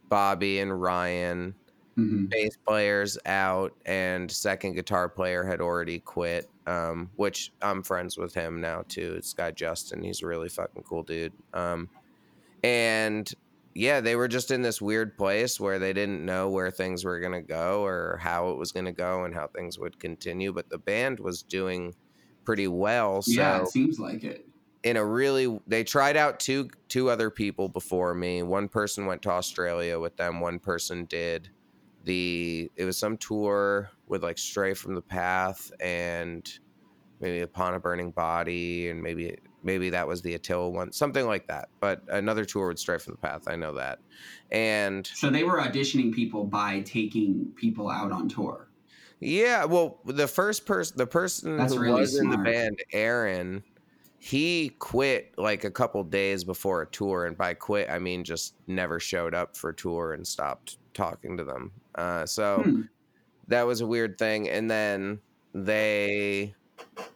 Bobby, and Ryan. Mhm. bass player's out and second guitar player had already quit um, which i'm friends with him now too it's guy justin he's a really fucking cool dude um, and yeah they were just in this weird place where they didn't know where things were going to go or how it was going to go and how things would continue but the band was doing pretty well so yeah, it seems like it. In a really they tried out two two other people before me. One person went to australia with them one person did the it was some tour with like stray from the path and maybe upon a burning body and maybe maybe that was the attila one something like that. But another tour would stray from the path i know that. And So they were auditioning people by taking people out on tour. Yeah, well, the first person, the person That's who really was in the band, Aaron, he quit like a couple days before a tour, and by quit I mean just never showed up for tour and stopped talking to them. Uh, so Hmm. that was a weird thing, and then they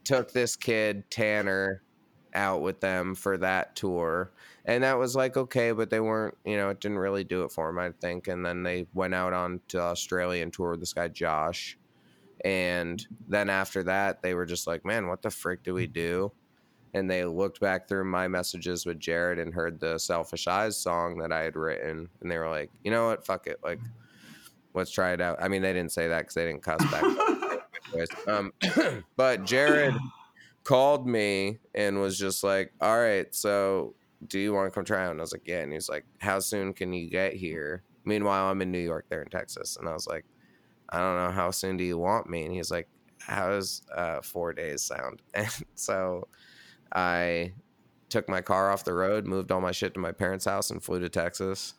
took this kid Tanner out with them for that tour. And that was like okay, but they weren't, you know, it didn't really do it for him, I think. And then they went out on to Australia and toured with this guy Josh. And then after that, they were just like, man, what the frick do we do? And they looked back through my messages with Jared and heard the Selfish Eyes song that I had written. And they were like, you know what? Fuck it. Like, let's try it out. I mean, they didn't say that because they didn't cuss back. [LAUGHS] um, [CLEARS THROAT] but Jared called me and was just like, all right, so do you want to come try out? And I was like, yeah. And he's like, how soon can you get here? Meanwhile, I'm in New York, they're in Texas. And I was like, I don't know. How soon do you want me? And he's like, how does uh, four days sound? [LAUGHS] And so I took my car off the road, moved all my shit to my parents' house, and flew to Texas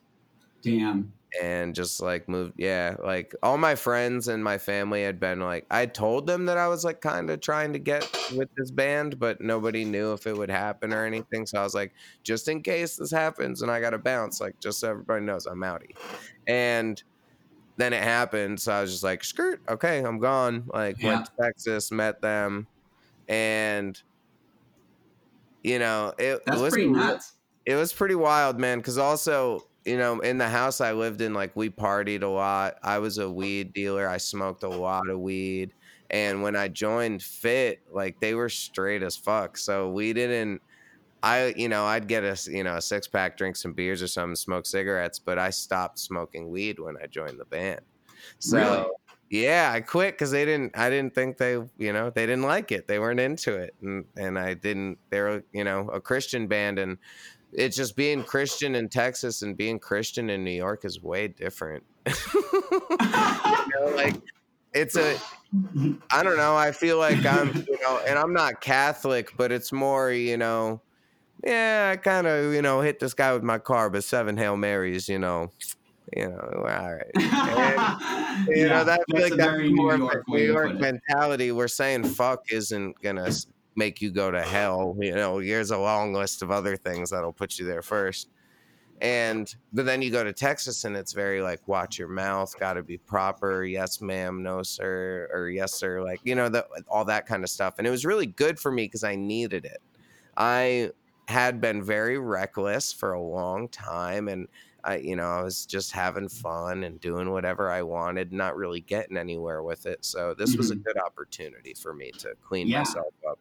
Damn. and just like moved yeah like all my friends and my family had been like i told them that i was like kind of trying to get with this band but nobody knew if it would happen or anything so i was like just in case this happens and i gotta bounce like just so everybody knows i'm outie and then it happened so i was just like skirt okay i'm gone like Yeah. went to texas met them and you know it That's was pretty nuts. it was pretty wild, man. Because also, you know, in the house I lived in, like we partied a lot. I was a weed dealer. I smoked a lot of weed. And when I joined Fit, like they were straight as fuck. So we didn't. I, you know, I'd get a, you know, a six pack, drink some beers or something, smoke cigarettes. But I stopped smoking weed when I joined the band. So. Really? Yeah, I quit because they didn't. I didn't think they, you know, they didn't like it. They weren't into it, and and I didn't. They're, you know, a Christian band, and it's just being Christian in Texas and being Christian in New York is way different. [LAUGHS] you know, like it's a I don't know, I feel like I'm, you know, and I'm not Catholic, but it's more, you know, yeah, I kind of, you know, hit this guy with my car, but seven Hail Marys, you know, you know, all right. [LAUGHS] And, you Yeah, know, that, that's like that's New York New York mentality. We're saying fuck isn't gonna make you go to hell. You know, here's a long list of other things that'll put you there first. And but then you go to Texas and it's very like watch your mouth, got to be proper. Yes, ma'am. No, sir. Or yes, sir. Like you know that all that kind of stuff. And it was really good for me because I needed it. I had been very reckless for a long time, and I, you know, I was just having fun and doing whatever I wanted, not really getting anywhere with it. So this was a Mhm. good opportunity for me to clean Yeah. myself up.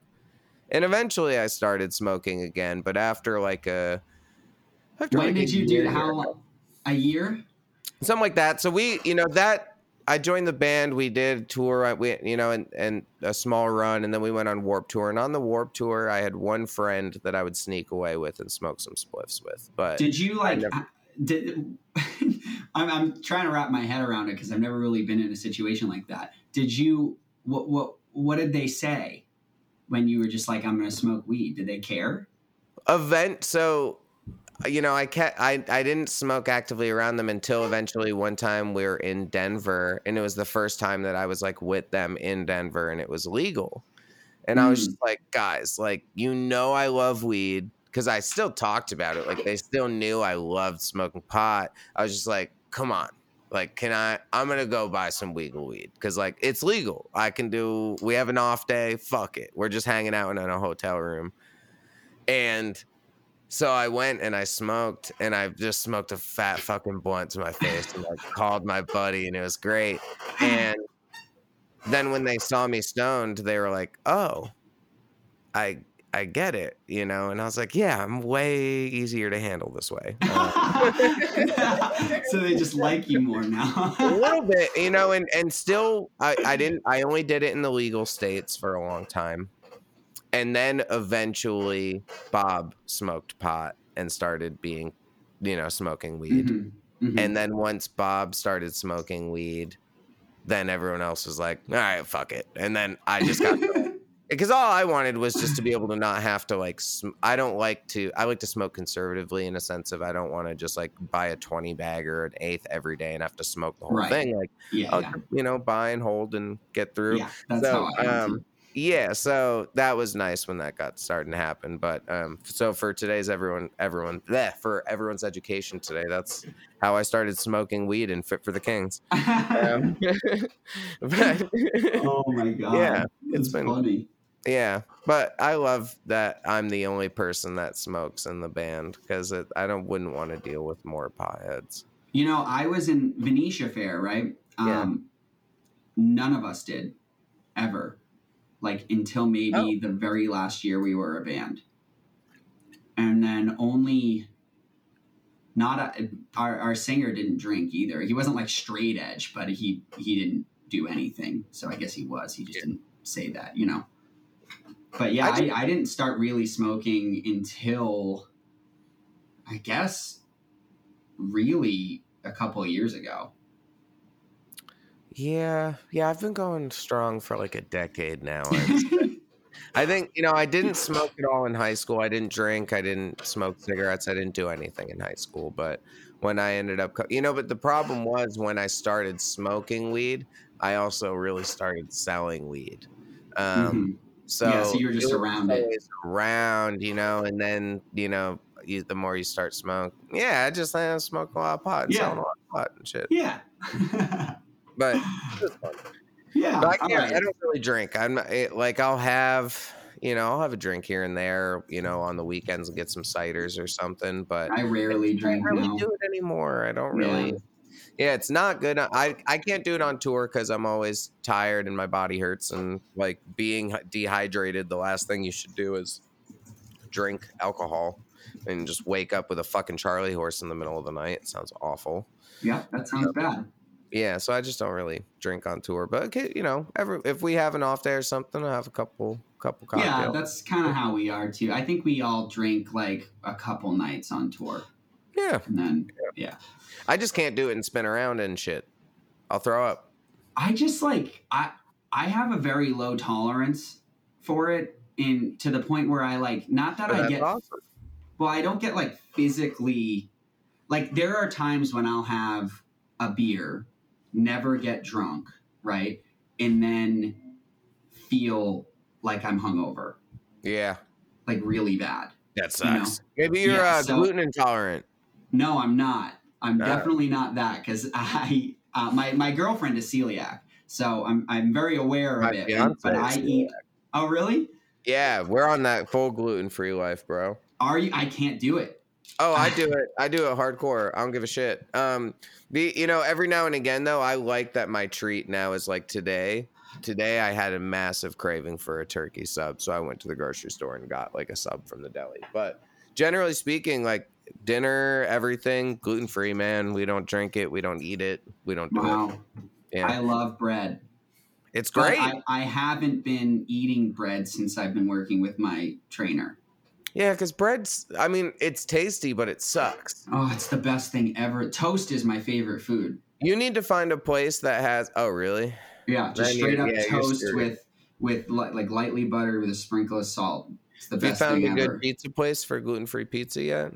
And eventually, I started smoking again. But after like a after when like a did you do year- how long? A year? something like that. So we, you know, that I joined the band. We did tour. We, you know, and and a small run, and then we went on Warp Tour. And on the Warp Tour, I had one friend that I would sneak away with and smoke some spliffs with. But Did you like? Did [LAUGHS] I'm, I'm trying to wrap my head around it because I've never really been in a situation like that. Did you? What what what did they say when you were just like, I'm going to smoke weed? Did they care? event so you know i kept I, I didn't smoke actively around them until eventually one time we were in denver and it was the first time that i was like with them in denver and it was legal and i was Mm. just like guys like you know i love weed because i still talked about it like they still knew i loved smoking pot. I was just like come on. Like can i i'm gonna go buy some legal weed because like it's legal. I can do we have an off day. Fuck it. We're just hanging out in a hotel room. And so I went and I smoked and I just smoked a fat fucking blunt to my face and like called my buddy and it was great. [SIGHS] And then when they saw me stoned, they were like, "Oh, I I get it," you know. And I was like, "Yeah, I'm way easier to handle this way." Uh, [LAUGHS] [LAUGHS] so they just like you more now. a little [LAUGHS] bit, you know, and and still, I I didn't. I only did it in the legal states for a long time, and then eventually Bob smoked pot and started being, you know, smoking weed. Mhm, mhm. And then once Bob started smoking weed, then everyone else was like, "All right, fuck it." And then I just got because all I wanted was just to be [LAUGHS] able to not have to like. Sm- I don't like to. I like to smoke conservatively in a sense of I don't want to just like buy a twenty bag or an eighth every day and have to smoke the whole Right. thing. Like yeah, yeah, you know, buy and hold and get through. yeah. That's so, how I um, yeah, so that was nice when that got starting to happen. But um, so for today's everyone, everyone, bleh, for everyone's education today, that's how I started smoking weed and fit for the kings. [LAUGHS] Um, [LAUGHS] but oh my god. yeah, it's it's been- funny. Yeah, but I love that I'm the only person that smokes in the band because I don't wouldn't want to deal with more potheads. You know, I was in Venetia Fair, right? Yeah. Um, none of us did ever, like until maybe Oh. the very last year we were a band, and then only. Not a, our our singer didn't drink either. He wasn't like straight edge, but he he didn't do anything. So I guess he was. He just didn't say that, you know. But yeah, I I, I didn't start really smoking until I guess really a couple of years ago. Yeah, yeah, I've been going strong for like a decade now. [LAUGHS] I think you know I didn't smoke at all in high school. I didn't drink. I didn't smoke cigarettes. I didn't do anything in high school. But when I ended up, co- you know, but the problem was when I started smoking weed, I also really started selling weed. Um, Mhm. So Yeah, so you're just around it. around, you know, and then you know, you, the more you start smoke, yeah, I just uh, smoke a lot of pot, and Yeah. selling a lot of pot and shit. Yeah. But [LAUGHS] yeah. But I, can't, right. I don't really drink. I'm not, it, like I'll have, you know, I'll have a drink here and there, you know, on the weekends and get some ciders or something. But I rarely I don't really now. do it anymore. I don't really. Yeah, it's not good. Uh, I I can't do it on tour because I'm always tired and my body hurts and like being dehydrated. The last thing you should do is drink alcohol and just wake up with a fucking Charlie horse in the middle of the night. It sounds awful. Yeah, that sounds bad. Yeah, so I just don't really drink on tour. But okay, you know, every if we have an off day or something, I'll have a couple couple cocktails. Yeah, that's kind of how we are too. I think we all drink like a couple nights on tour, yeah. and then yeah. I just can't do it and spin around and shit. I'll throw up. I just like I I have a very low tolerance for it in to the point where I like not that But I get awesome. well I don't get like physically like there are times when I'll have a beer, never get drunk, right? And then feel like I'm hungover, Yeah, like really bad. that You know? sucks. Maybe you're Yeah, uh, so- gluten intolerant. No, I'm not. I'm definitely not that because [LAUGHS] I uh, my my girlfriend is celiac, so I'm I'm very aware of My it. but I eat. Oh, really? Yeah, we're on that full gluten free life, bro. Are you? I can't do it. Oh, I [LAUGHS] do it. I do it hardcore. I don't give a shit. Um, the you know every now and again though, I like that my treat now is like today. Today I had a massive craving for a turkey sub, so I went to the grocery store and got like a sub from the deli. But generally speaking, like dinner, everything gluten free, man. We don't drink it. We don't eat it. We don't do it. Wow. Yeah, I love bread. it's great. I, I haven't been eating bread since I've been working with my trainer. yeah, because bread's. I mean, it's tasty, but it sucks. Oh, it's the best thing ever. Toast is my favorite food. You need to find a place that has. Oh, really? Yeah, just Then straight up yeah, toast with with li- like lightly buttered with a sprinkle of salt. It's the Have you best found a good pizza place for gluten free pizza yet?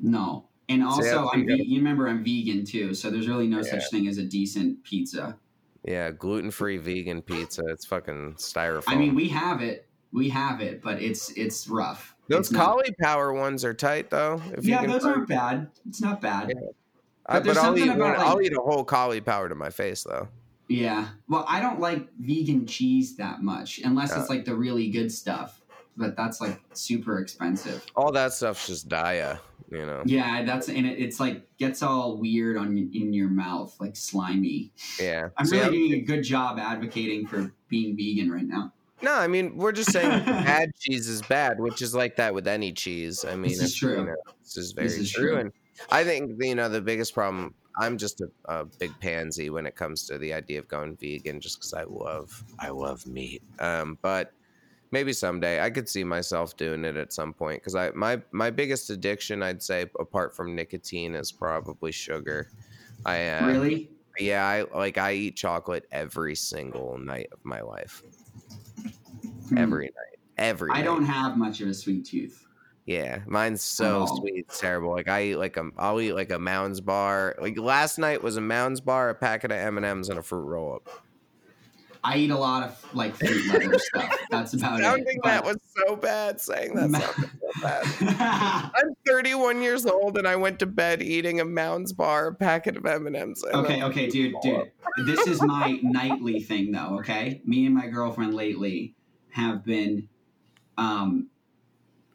No, and also I'm you ve- you remember I'm vegan too, so there's really no Yeah. such thing as a decent pizza. Yeah, gluten free vegan pizza. It's fucking styrofoam. I mean, we have it, we have it, but it's it's rough. those It's not- cauliflower ones are tight though. If you Yeah, those aren't bad. It's not bad. Yeah. But there's but I'll something eat about, I'll like- eat a whole cauliflower to my face though. Yeah. Well, I don't like vegan cheese that much unless Uh. it's like the really good stuff. But that's like super expensive. All that stuff's just dia, you know. Yeah, that's and it, it's like gets all weird on in your mouth, like slimy. Yeah. I'm See, really doing a good job advocating for being vegan right now. No, I mean we're just saying [LAUGHS] bad cheese is bad, which is like that with any cheese. I mean, This is true. You know, this is very This is true. true. and I think you know the biggest problem. I'm just a, a big pansy when it comes to the idea of going vegan, just because I love I love meat. Um, but maybe someday I could see myself doing it at some point because I my my biggest addiction, I'd say, apart from nicotine, is probably sugar. I uh, really? yeah, I like I eat chocolate every single night of my life. Hmm. Every night. Every I night. don't have much of a sweet tooth. Yeah, mine's so all. sweet, it's terrible. Like I eat like a, I'll eat like a Mounds bar. Like last night was a Mounds bar, a packet of M and M's, and a fruit roll up. I eat a lot of like fruit leather [LAUGHS] stuff. That's about it. Sounding it. that was so bad. Saying that sounded so bad. [LAUGHS] I'm 31 years old, and I went to bed eating a Mounds bar, a packet of M and M's. okay, okay, dude, dude. [LAUGHS] This is my nightly thing, though. Okay, me and my girlfriend lately have been um,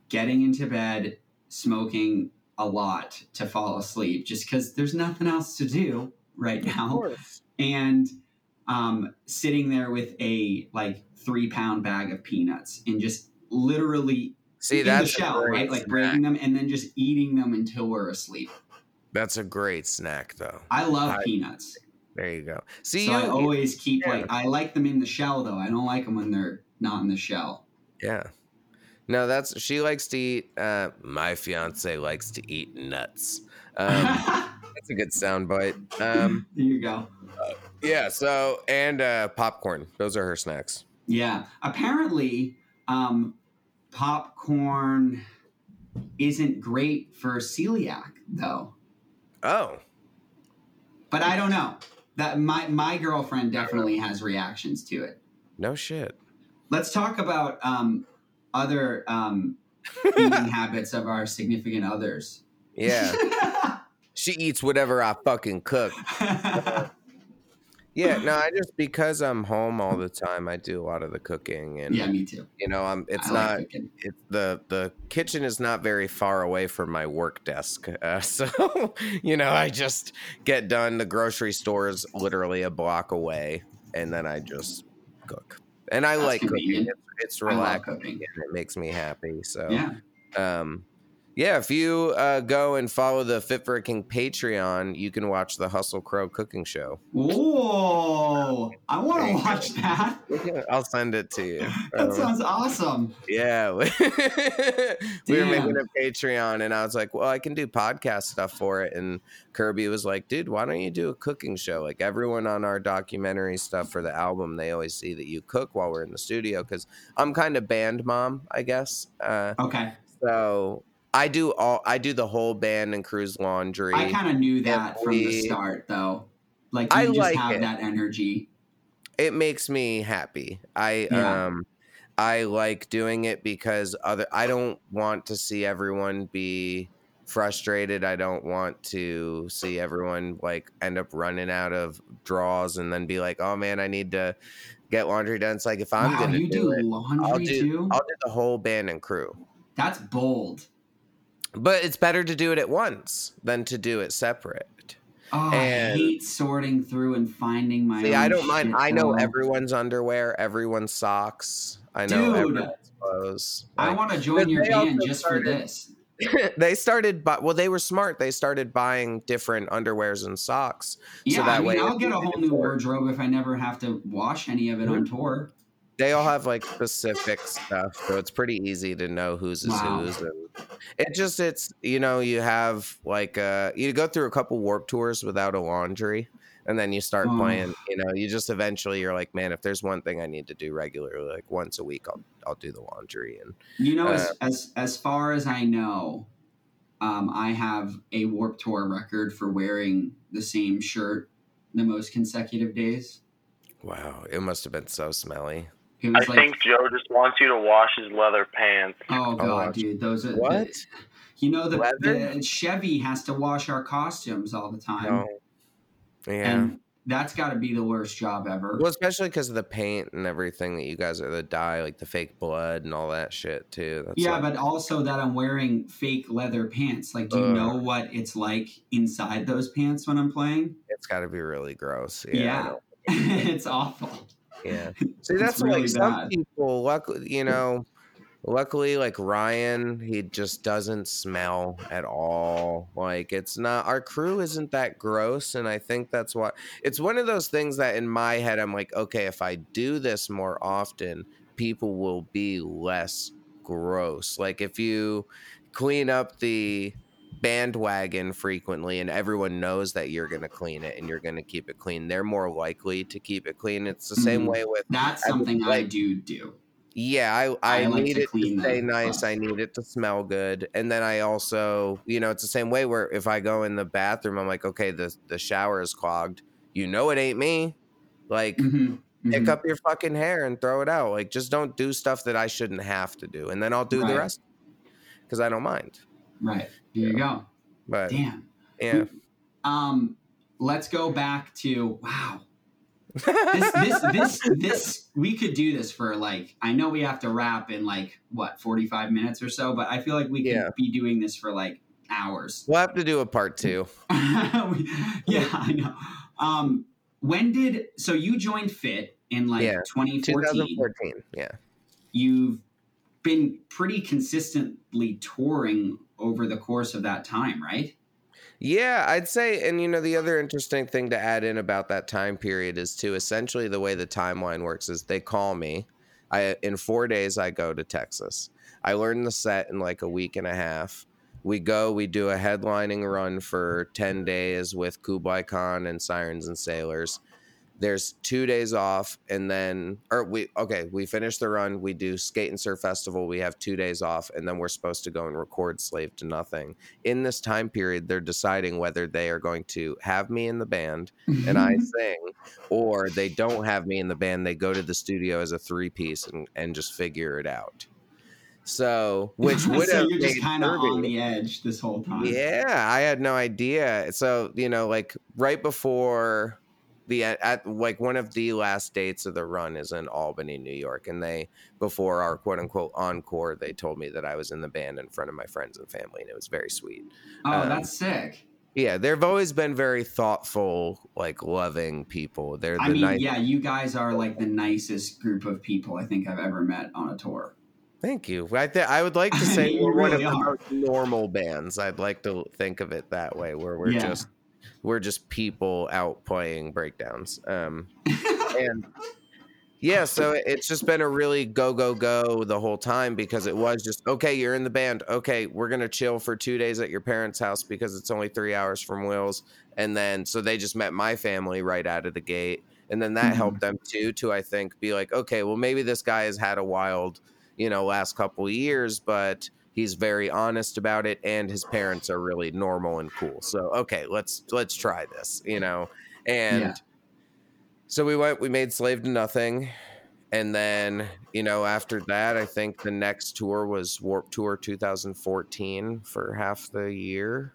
getting into bed, smoking a lot to fall asleep, just because there's nothing else to do right now, and um, sitting there with a like three pound bag of peanuts and just literally See, in that's the shell, right? Like snack. breaking them and then just eating them until we're asleep. That's a great snack, though. I love I- peanuts. There you go. See, So you, I always keep yeah. like I like them in the shell though. I don't like them when they're not in the shell. Yeah. No, that's she likes to eat. Uh, my fiance likes to eat nuts. Um, [LAUGHS] that's a good sound bite. Um, there you go. Yeah. So and uh, popcorn. Those are her snacks. Yeah. Apparently, um, popcorn isn't great for celiac though. Oh, But I don't know. That my my girlfriend definitely has reactions to it. no shit. Let's talk about um, other um, [LAUGHS] eating habits of our significant others. Yeah. [LAUGHS] she eats whatever I fucking cook. [LAUGHS] Yeah. No, I just because I'm home all the time, I do a lot of the cooking, and yeah, me too. you know, I'm. It's I not. Like cooking. it's the the kitchen is not very far away from my work desk uh, [LAUGHS] so you know i just get done the grocery store is literally a block away and then i just cook and i That's like cooking convenient. it's, it's I love relaxing cooking. and it makes me happy so Yeah. um yeah if you uh, go and follow the fit for a king patreon you can watch the hustle crow cooking show Whoa! I want to watch that. i'll send it to you That Um, sounds awesome. Yeah. [LAUGHS] we we were making a Patreon and I was like, well, I can do podcast stuff for it. And Kirby was like, dude, why don't you do a cooking show? Like everyone on our documentary stuff for the album, they always see that you cook while we're in the studio because I'm kind of band mom, I guess. Uh, Okay. so I do all, I do the whole band and cruise laundry. I kind of knew that from the start, though. Like you I just like have it. that energy. it makes me happy. I Yeah. um I like doing it because other I don't want to see everyone be frustrated. I don't want to see everyone like end up running out of draws and then be like, "Oh man, I need to get laundry done." It's like if I'm wow, gonna do, do, it, laundry I'll do too. I'll do the whole band and crew. That's bold. But it's better to do it at once than to do it separate. Oh, And- I hate sorting through and finding my. See, I don't mind. shit, I know everyone's underwear, everyone's socks. I know Dude. everyone's clothes. I want to join your band just started- for this. [LAUGHS] they started, but well, they were smart. They started buying different underwears and socks. Yeah, that I mean, way I'll get a whole new wardrobe if I never have to wash any of it on mm-hmm. tour. They all have like specific stuff, so it's pretty easy to know who's is Wow. whose. And it just, it's you know, you have like uh, you go through a couple warp tours without a laundry, and then you start Oh. playing. You know, you just eventually you're like, man, if there's one thing I need to do regularly, like once a week, I'll I'll do the laundry. And You know, Uh, as, as as far as I know, um, I have a Warp Tour record for wearing the same shirt the most consecutive days. wow, it must have been so smelly. It I like, think Joe just wants you to wash his leather pants. oh god, gosh. dude, those are the- What? you know, the, the Chevy has to wash our costumes all the time, No. Yeah. and that's got to be the worst job ever. Well, especially because of the paint and everything that you guys are the dye, like the fake blood and all that shit too. That's yeah, like- but also that I'm wearing fake leather pants. Like, do you Ugh. know what it's like inside those pants when I'm playing? it's got to be really gross. Yeah, Yeah, [LAUGHS] it's awful. Yeah. [LAUGHS] See, that's really like some bad. people. Luckily, you know, luckily, like Ryan, he just doesn't smell at all. Like it's not. Our crew isn't that gross, and I think that's why. It's one of those things that in my head, I'm like, okay, if I do this more often, people will be less gross. Like if you clean up the bandwagon frequently and everyone knows that you're going to clean it and you're going to keep it clean they're more likely to keep it clean it's the same Mhm. way with That's something I like- do do. yeah i i, I like need to it to clean stay nice i need it to smell good and then i also you know it's the same way where if i go in the bathroom i'm like okay the the shower is clogged you know it ain't me like Mhm, pick mhm. up your fucking hair and throw it out like just don't do stuff that i shouldn't have to do and then i'll do the rest because i don't mind Right. There you go. but Damn. yeah Um, let's go back to wow. This this this this we could do this for like I know we have to wrap in like what 45 minutes or so, but I feel like we could Yeah. be doing this for like hours. we'll have to do a part two [LAUGHS] yeah, I know. Um, when did so you joined Fit in like Yeah, 2014? 2014 yeah You've been pretty consistently touring over the course of that time, right? Yeah, I'd say, and you know, the other interesting thing to add in about that time period is too. Essentially, the way the timeline works is they call me. I in four days I go to Texas. I learn the set in like a week and a half. We go, we do a headlining run for ten days with Kublai Khan and Sirens and Sailors. There's two days off, and then or we okay, we finish the run. We do skate and surf festival. We have two days off, and then we're supposed to go and record Slave to Nothing in this time period, they're deciding whether they are going to have me in the band and I [LAUGHS] sing, or they don't have me in the band. They go to the studio as a three piece and, and just figure it out. So, which [LAUGHS] would so have you're just kind of on the edge this whole time. yeah, I had no idea. So, you know, like right before the at like one of the last dates of the run is in Albany, New York, and they before our quote unquote encore, they told me that I was in the band in front of my friends and family, and it was very sweet. Oh, Um, that's sick. Yeah, they've always been very thoughtful, like loving people. They're the I mean, nice. yeah, you guys are like the nicest group of people I think I've ever met on a tour. Thank you. I th- I would like [LAUGHS] to say You we're one of really the are. most normal bands. I'd like to think of it that way, where we're Yeah. just we're just people out playing breakdowns. Um, [LAUGHS] and yeah, so it's just been a really go go go the whole time because it was just okay. You're in the band. Okay, we're gonna chill for two days at your parents' house because it's only three hours from Will's, and then so they just met my family right out of the gate, and then that Mhm. helped them too to I think be like, okay, well maybe this guy has had a wild, you know, last couple of years, but he's very honest about it, and his parents are really normal and cool. So okay, let's let's try this, you know, and. Yeah. So we went, we made Slave to Nothing. and then you know after that i think the next tour was warp tour 2014 for half the year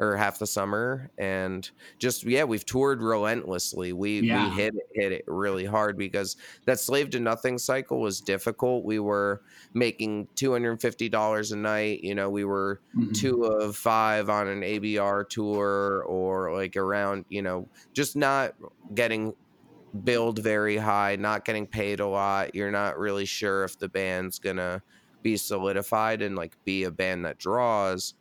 or half the summer and just yeah we've toured relentlessly we Yeah. we hit it, hit it really hard because that slave to nothing cycle was difficult we were making $250 a night you know we were Mhm. two of five on an abr tour or like around you know just not getting billed very high not getting paid a lot you're not really sure if the band's gonna be solidified and like be a band that draws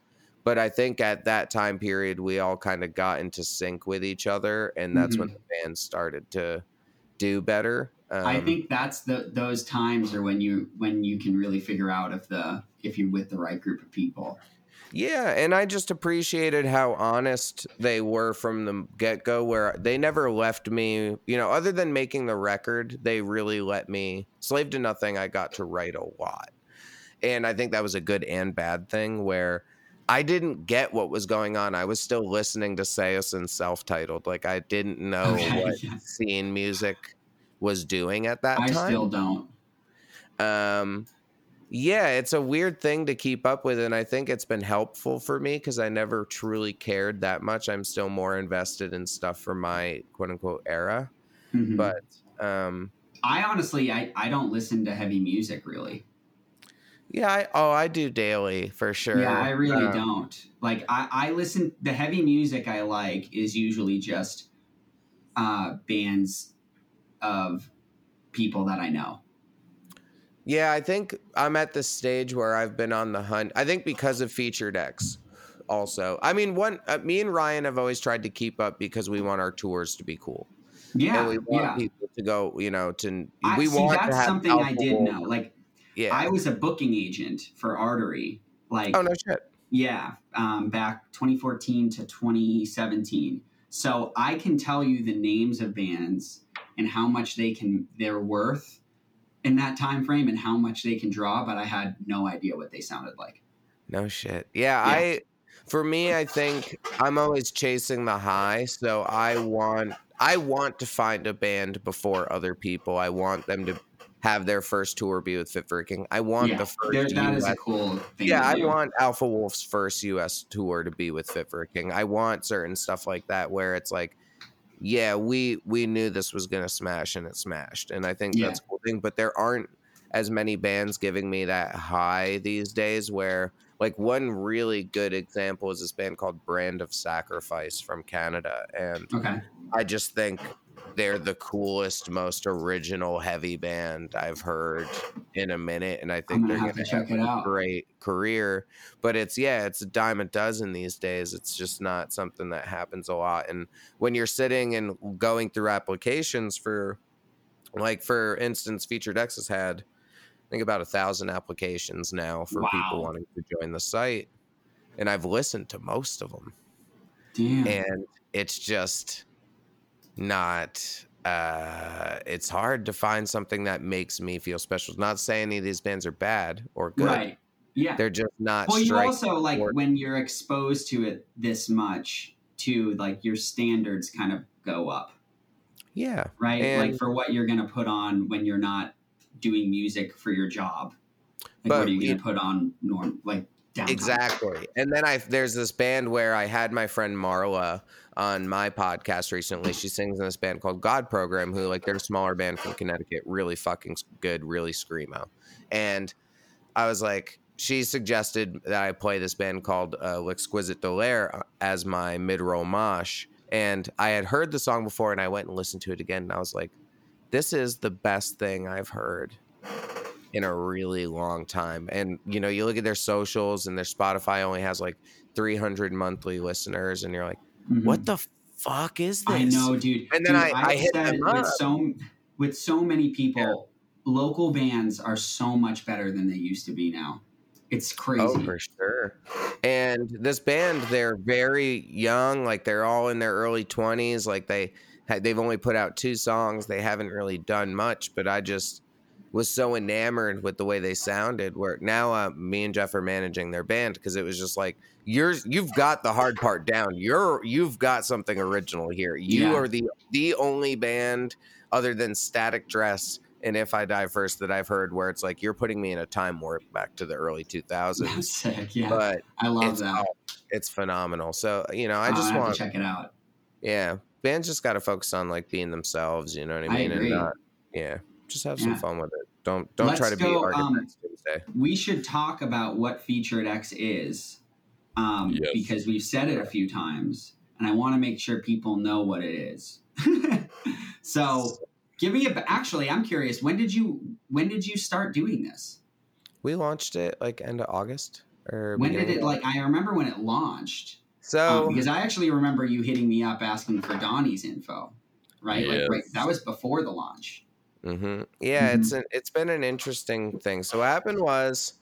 but i think at that time period we all kind of got into sync with each other and that's when Mhm. the band started to do better um, I think that's the those times are when you when you can really figure out if the if you're with the right group of people. Yeah, and I just appreciated how honest they were from the get go, where they never left me, you know, other than making the record, they really let me, Slave to Nothing, I got to write a lot. And I think that was a good and bad thing where I didn't get what was going on. I was still listening to Saosin self titled. Like, I didn't know Okay, what [LAUGHS] yeah. scene music was doing at that I time I still don't. um yeah it's a weird thing to keep up with and i think it's been helpful for me because i never truly cared that much i'm still more invested in stuff from my quote unquote era Mhm. but um I honestly I, I don't listen to heavy music really. Yeah I, oh i do daily for sure Yeah, I really Um, don't. Like I, I listen the heavy music I like is usually just uh bands of people that I know. yeah i think i'm at the stage where i've been on the hunt i think because of featured x also i mean one uh, me and ryan have always tried to keep up because we want our tours to be cool Yeah, and we want yeah. people to go you know to I, we see, want that's to have something I did know. Like yeah I was a booking agent for Artery. Like oh no shit Yeah, um, back 2014 to 2017. So I can tell you the names of bands and how much they can they're worth in that time frame and how much they can draw, but I had no idea what they sounded like. No shit. Yeah, Yeah. I for me I think I'm always chasing the high, so I want I want to find a band before other people. I want them to have their first tour be with Fit for a King. I want yeah, the first that is US a cool thing. Yeah, I want Alpha Wolf's first US tour to be with Fit for a King. I want certain stuff like that where it's like yeah, we we knew this was going to smash and it smashed. And I think Yeah. that's a cool thing, but there aren't as many bands giving me that high these days where like one really good example is this band called Brand of Sacrifice from Canada and Okay. I just think they're the coolest most original heavy band I've heard in a minute and I think I'm they're gonna going have to have check it a out. great career but it's yeah it's a dime a dozen these days it's just not something that happens a lot and when you're sitting and going through applications for like for instance featured x has had i think about a thousand applications now for people wanting to join the site and i've listened to most of them Damn. and it's just not uh it's hard to find something that makes me feel special not to say any of these bands are bad or good right. Yeah. they're just not well, you also like when you're exposed to it this much, to like your standards kind of go up. yeah right? And- like for what you're to put on when you're not doing music for your job. Like But what are you you- to put on norm like Exactly. And then I there's this band where I had my friend Marla on my podcast recently. She sings in this band called God Program, who like they're a smaller band from Connecticut, really fucking good, really screamo. And I was like, she suggested that I play this band called uh, L'Exquisite Dolaire as my mid-roll mosh. And I had heard the song before, and I went and listened to it again, and I was like, this is the best thing I've heard in a really long time. And you know, you look at their socials and their Spotify only has like 300 monthly listeners, and you're like, Mhm. what the fuck is this? I know, dude. And then Dude, I- I hit said them with up. so with so many people, local bands are so much better than they used to be now. It's crazy. Oh, for sure. And this band, they're very young, like they're all in their early 20s. Like they they've only put out two songs. They haven't really done much, but I just was so enamored with the way they sounded. Where now uh, me and Jeff are managing their band because it was just like you're you've got the hard part down. You're you've got something original here. You Yeah. are the the only band other than Static Dress and If I Die First that I've heard where it's like you're putting me in a time warp back to the early 2000s. [LAUGHS] That's sick. Yeah, But I love it's, that. oh, it's phenomenal. So, you know, I Oh, just want to check it out. yeah, bands just got to focus on like being themselves. You know what I I mean? agree. And not, yeah, just have some Yeah. fun with it. Don't don't try Let's to be go, arguments um, Tuesday. we should talk about what featured X is um, Yes. because we've said it a few times and I want to make sure people know what it is. [LAUGHS] so give me a actually I'm curious when did you when did you start doing this? We launched it like end of August or When did it like I remember when it launched So um, because I actually remember you hitting me up asking for Donnie's info. Right? Like right that was before the launch. Hmm Yeah, Mm-hmm. it's an, it's been an interesting thing. So what happened was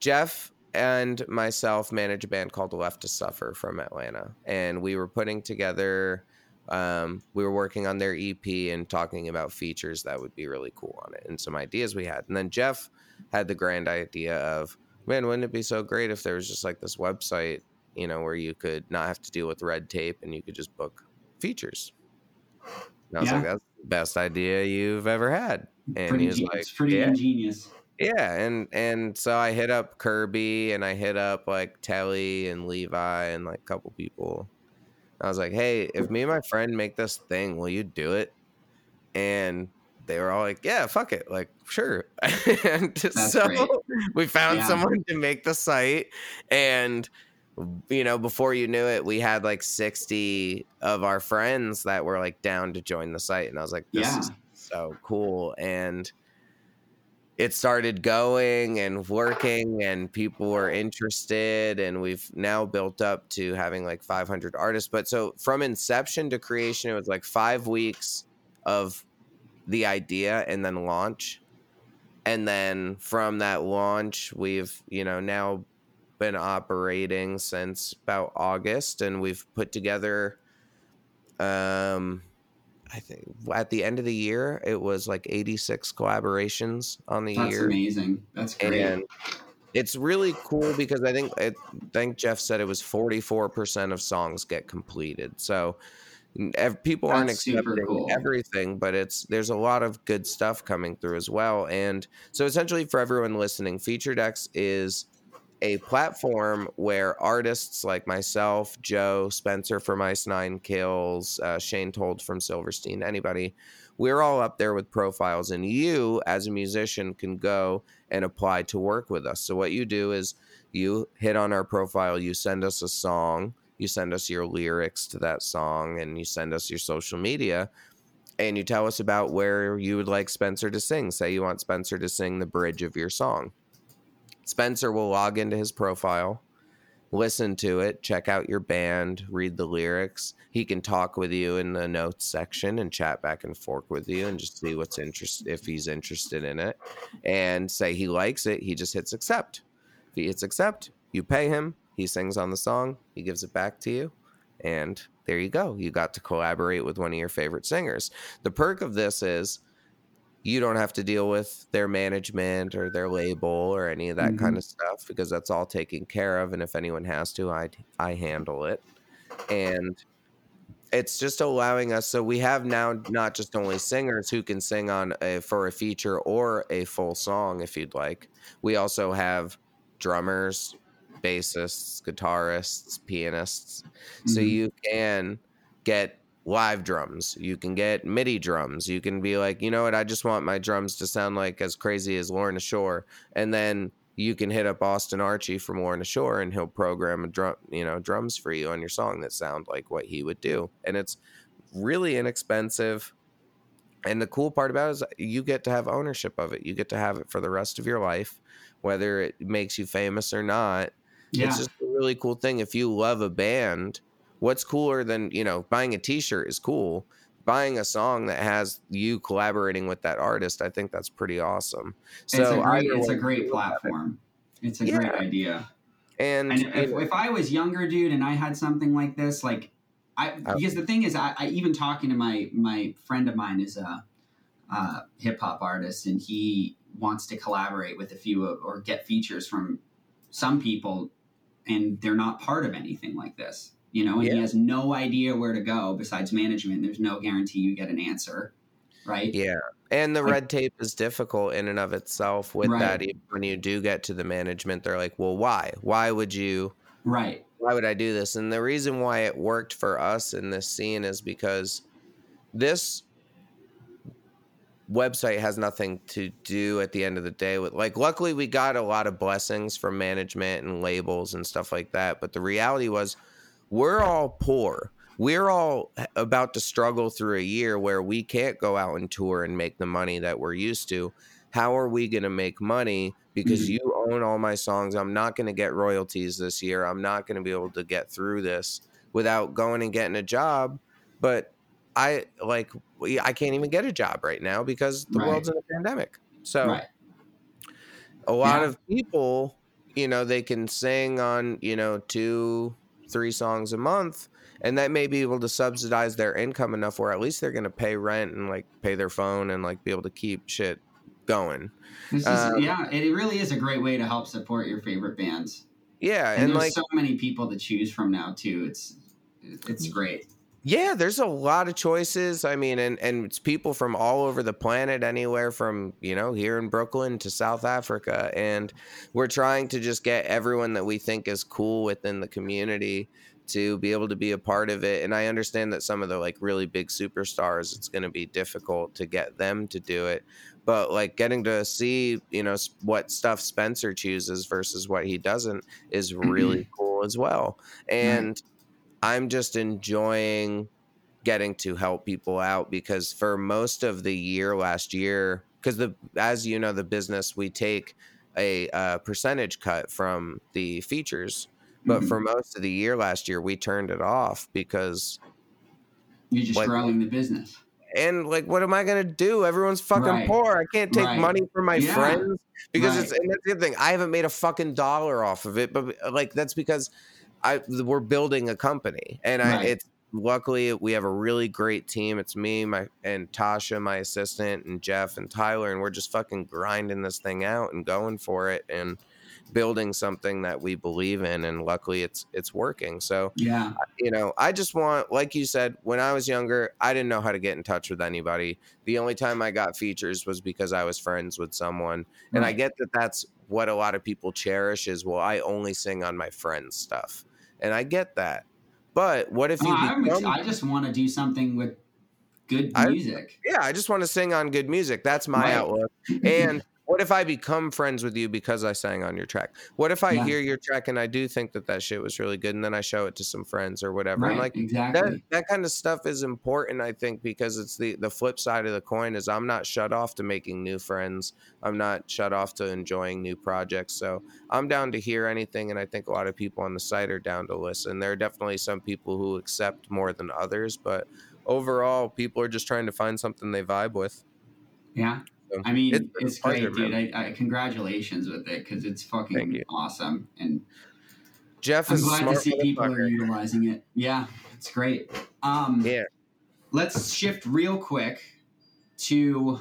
Jeff and myself manage a band called The Left to Suffer from Atlanta, and we were putting together. Um, we were working on their EP and talking about features that would be really cool on it, and some ideas we had. And then Jeff had the grand idea of, man, wouldn't it be so great if there was just like this website, you know, where you could not have to deal with red tape and you could just book features. And I was Yeah. like, that's the best idea you've ever had. And pretty he was like, it's pretty yeah. ingenious. Yeah, and and so I hit up Kirby and I hit up like Telly and Levi and like a couple people. I was like, "Hey, if me and my friend make this thing, will you do it?" And they were all like, "Yeah, fuck it, like sure." [LAUGHS] and so great. we found Yeah. someone to make the site, and you know, before you knew it, we had like sixty of our friends that were like down to join the site, and I was like, "This Yeah. is so cool!" And it started going and working and people were interested and we've now built up to having like 500 artists but so from inception to creation it was like five weeks of the idea and then launch and then from that launch we've you know now been operating since about august and we've put together um I think at the end of the year it was like 86 collaborations on the That's year, amazing. That's great. and it's really cool because I think I think Jeff said it was 44 percent of songs get completed. So people aren't That's accepting cool. everything, but it's there's a lot of good stuff coming through as well. And so essentially, for everyone listening, Featured X is a platform where artists like myself, Joe, Spencer from Ice Nine Kills, uh, Shane Told from Silverstein, anybody, we're all up there with profiles, and you as a musician can go and apply to work with us. So what you do is you hit on our profile, you send us a song, you send us your lyrics to that song, and you send us your social media. And you tell us about where you would like Spencer to sing. Say you want Spencer to sing the bridge of your song. Spencer will log into his profile, listen to it, check out your band, read the lyrics. He can talk with you in the notes section and chat back and forth with you and just see what's interest if he's interested in it. And say he likes it, he just hits accept. If he hits accept, you pay him, he sings on the song, he gives it back to you, and there you go. You got to collaborate with one of your favorite singers. The perk of this is you don't have to deal with their management or their label or any of that Mhm. kind of stuff because that's all taken care of and if anyone has to i i handle it and it's just allowing us so we have now not just only singers who can sing on a for a feature or a full song if you'd like we also have drummers bassists guitarists pianists so Mhm. you can get live drums. You can get midi drums. You can be like you know what? I just want my drums to sound like as crazy as Lorna Shore. And then you can hit up Austin Archey from Lorna Shore and he'll program a drum you know drums for you on your song that sound like what he would do. And it's really inexpensive. And the cool part about it is you get to have ownership of it. You get to have it for the rest of your life whether it makes you famous or not. Yeah. it's just a really cool thing. If you love a band, what's cooler than, you know, buying a t shirt is cool. Buying a song that has you collaborating with that artist, I think that's pretty awesome. it's So a great, it's a great it. platform. It's a great idea. And, And if, if I was younger, dude, and I had something like this, like I because the thing is, I, I even talking to my my friend of mine is a, uh hip hop artist, and he wants to collaborate with a few of, or get features from some people, and they're not part of anything like this, you know, and he has no idea where to go besides management. There's no guarantee you get an answer. right? Yeah. And the Like- red tape is difficult in and of itself with Right. that. Even When you do get to the management, they're like, well, why? Why would you? Right. Why would I do this? And the reason why it worked for us in this scene is because this website has nothing to do at the end of the day with like luckily we got a lot of blessings from management and labels and stuff like that but the reality was we're all poor we're all about to struggle through a year where we can't go out and tour and make the money that we're used to how are we going to make money because Mhm. you own all my songs i'm not going to get royalties this year i'm not going to be able to get through this without going and getting a job but i like i can't even get a job right now because the Right. world's in a pandemic so Right. a lot Yeah. of people you know they can sing on you know two three songs a month and that may be able to subsidize their income enough where at least they're going to pay rent and like pay their phone and like be able to keep shit going This is, Um, yeah, it really is a great way to help support your favorite bands. yeah And, and, there's like so many people to choose from now too. It's it's great. Yeah, there's a lot of choices. I mean, and and it's people from all over the planet, anywhere from you know here in Brooklyn to South Africa, and we're trying to just get everyone that we think is cool within the community to be able to be a part of it. And I understand that some of the like really big superstars, it's going to be difficult to get them to do it. But like getting to see, you know, what stuff Spencer chooses versus what he doesn't is mm-hmm. really cool as well. And I'm just enjoying getting to help people out because for most of the year last year, because the as you know the business we take a uh, percentage cut from the features, but Mhm. for most of the year last year we turned it off because You're just like- growing the business. and like what am I gonna do? Everyone's fucking Right. poor. I can't take Right. money from my Yeah. friends because Right. it's and that's the thing. I haven't made a fucking dollar off of it, but like that's because I we're building a company and I it's luckily we have a really great team. It's me, my and Tasha, my assistant, and Jeff and Tyler, and we're just fucking grinding this thing out and going for it and building something that we believe in and luckily it's it's working. So Yeah. you know, I just want, like you said, when I was younger, I didn't know how to get in touch with anybody. The only time I got features was because I was friends with someone. And I get that that's what a lot of people cherish is, well, I only sing on my friends' stuff. And I get that. But what if you Oh, become, I just want to do something with good I- music. yeah, I just want to sing on good music. That's my Right. outlook. And what if I become friends with you because I sang on your track? What if I Yeah. hear your track and I do think that that shit was really good and then I show it to some friends or whatever? And right. like, exactly. that that kind of stuff is important i think because it's the the flip side of the coin is i'm not shut off to making new friends i'm not shut off to enjoying new projects so i'm down to hear anything and i think a lot of people on the site are down to listen there are definitely some people who accept more than others but overall people are just trying to find something they vibe with yeah. So, I mean, it's it's, been pleasure, great, dude. I, I congratulations with it because it's fucking awesome, and jeff I'm is a glad to smart see people are utilizing it. Yeah, it's great. Um, yeah. let's shift real quick to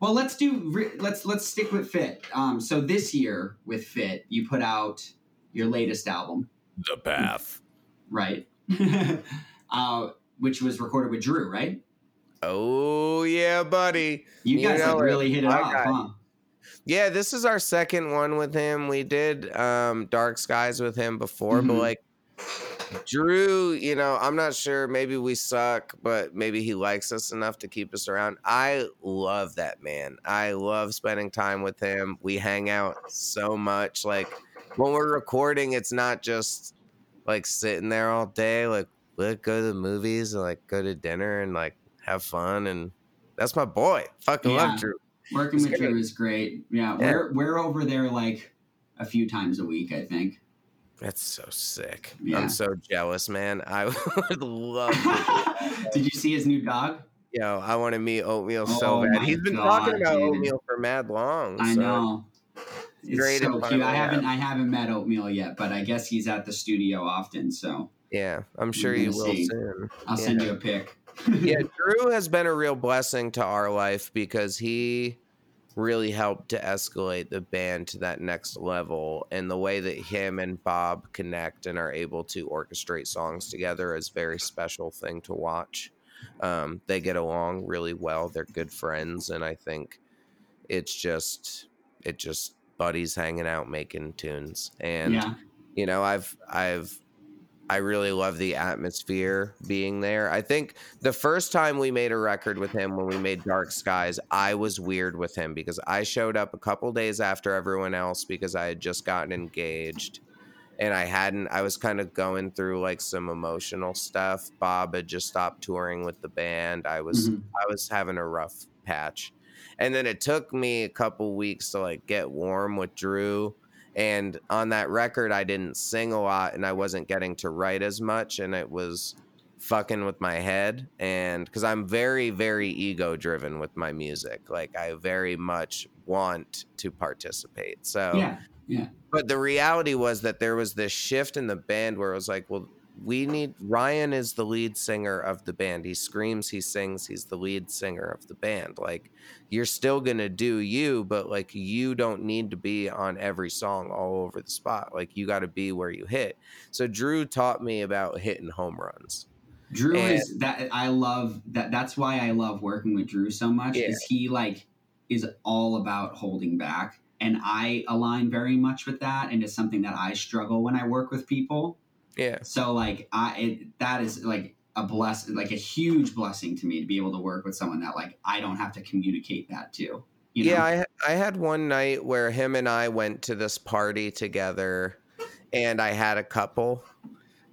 well let's do let's let's stick with fit. Um so this year with fit you put out your latest album. The path right. [LAUGHS] Uh which was recorded with drew right oh yeah buddy you You guys really hit it off huh Yeah, this is our second one with him. We did um Dark Skies with him before, but Mhm. like Drew, you know, I'm not sure. Maybe we suck, but maybe he likes us enough to keep us around. I love that man. I love spending time with him. We hang out so much. Like when we're recording, it's not just like sitting there all day. Like we'll go to the movies and like go to dinner and like have fun. And that's my boy. Fucking Yeah. love Drew. working It's with great. drew is great yeah, Yeah. we're we're over there like a few times a week i think That's so sick. Yeah. I'm so jealous, man. I [LAUGHS] would love [LAUGHS] did you see his new dog Yo, I want to meet Oatmeal Oh so bad. He's been God, talking about dude. Oatmeal for mad long. i so know it's great so cute. I haven't. I haven't met Oatmeal yet, but I guess he's at the studio often, so Yeah, I'm sure you will see. soon. I'll Yeah. send you a pic. Yeah, Drew has been a real blessing to our life because he really helped to escalate the band to that next level. And the way that him and Bob connect and are able to orchestrate songs together is a very special thing to watch. Um, they get along really well. They're good friends, and I think it's just it just buddies hanging out making tunes. And yeah. you know, I've I've I really love the atmosphere being there. I think the first time we made a record with him when we made Dark Skies, I was weird with him because I showed up a couple days after everyone else because I had just gotten engaged and I hadn't I was kind of going through like some emotional stuff. Bob had just stopped touring with the band. I was Mhm. I was having a rough patch. And then it took me a couple weeks to like get warm with Drew and on that record i didn't sing a lot and i wasn't getting to write as much and it was fucking with my head and because i'm very very ego driven with my music like i very much want to participate so Yeah. Yeah. but the reality was that there was this shift in the band where it was like well we need ryan is the lead singer of the band he screams he sings he's the lead singer of the band like you're still gonna do you but like you don't need to be on every song all over the spot like you got to be where you hit so drew taught me about hitting home runs Drew And- is that I love that. That's why I love working with Drew so much. Yeah. Is he like is all about holding back, and I align very much with that, and it's something that I struggle when I work with people. Yeah So like I it, that is like a bless like a huge blessing to me to be able to work with someone that like I don't have to communicate that to. You know? Yeah, I I had one night where him and I went to this party together, and I had a couple,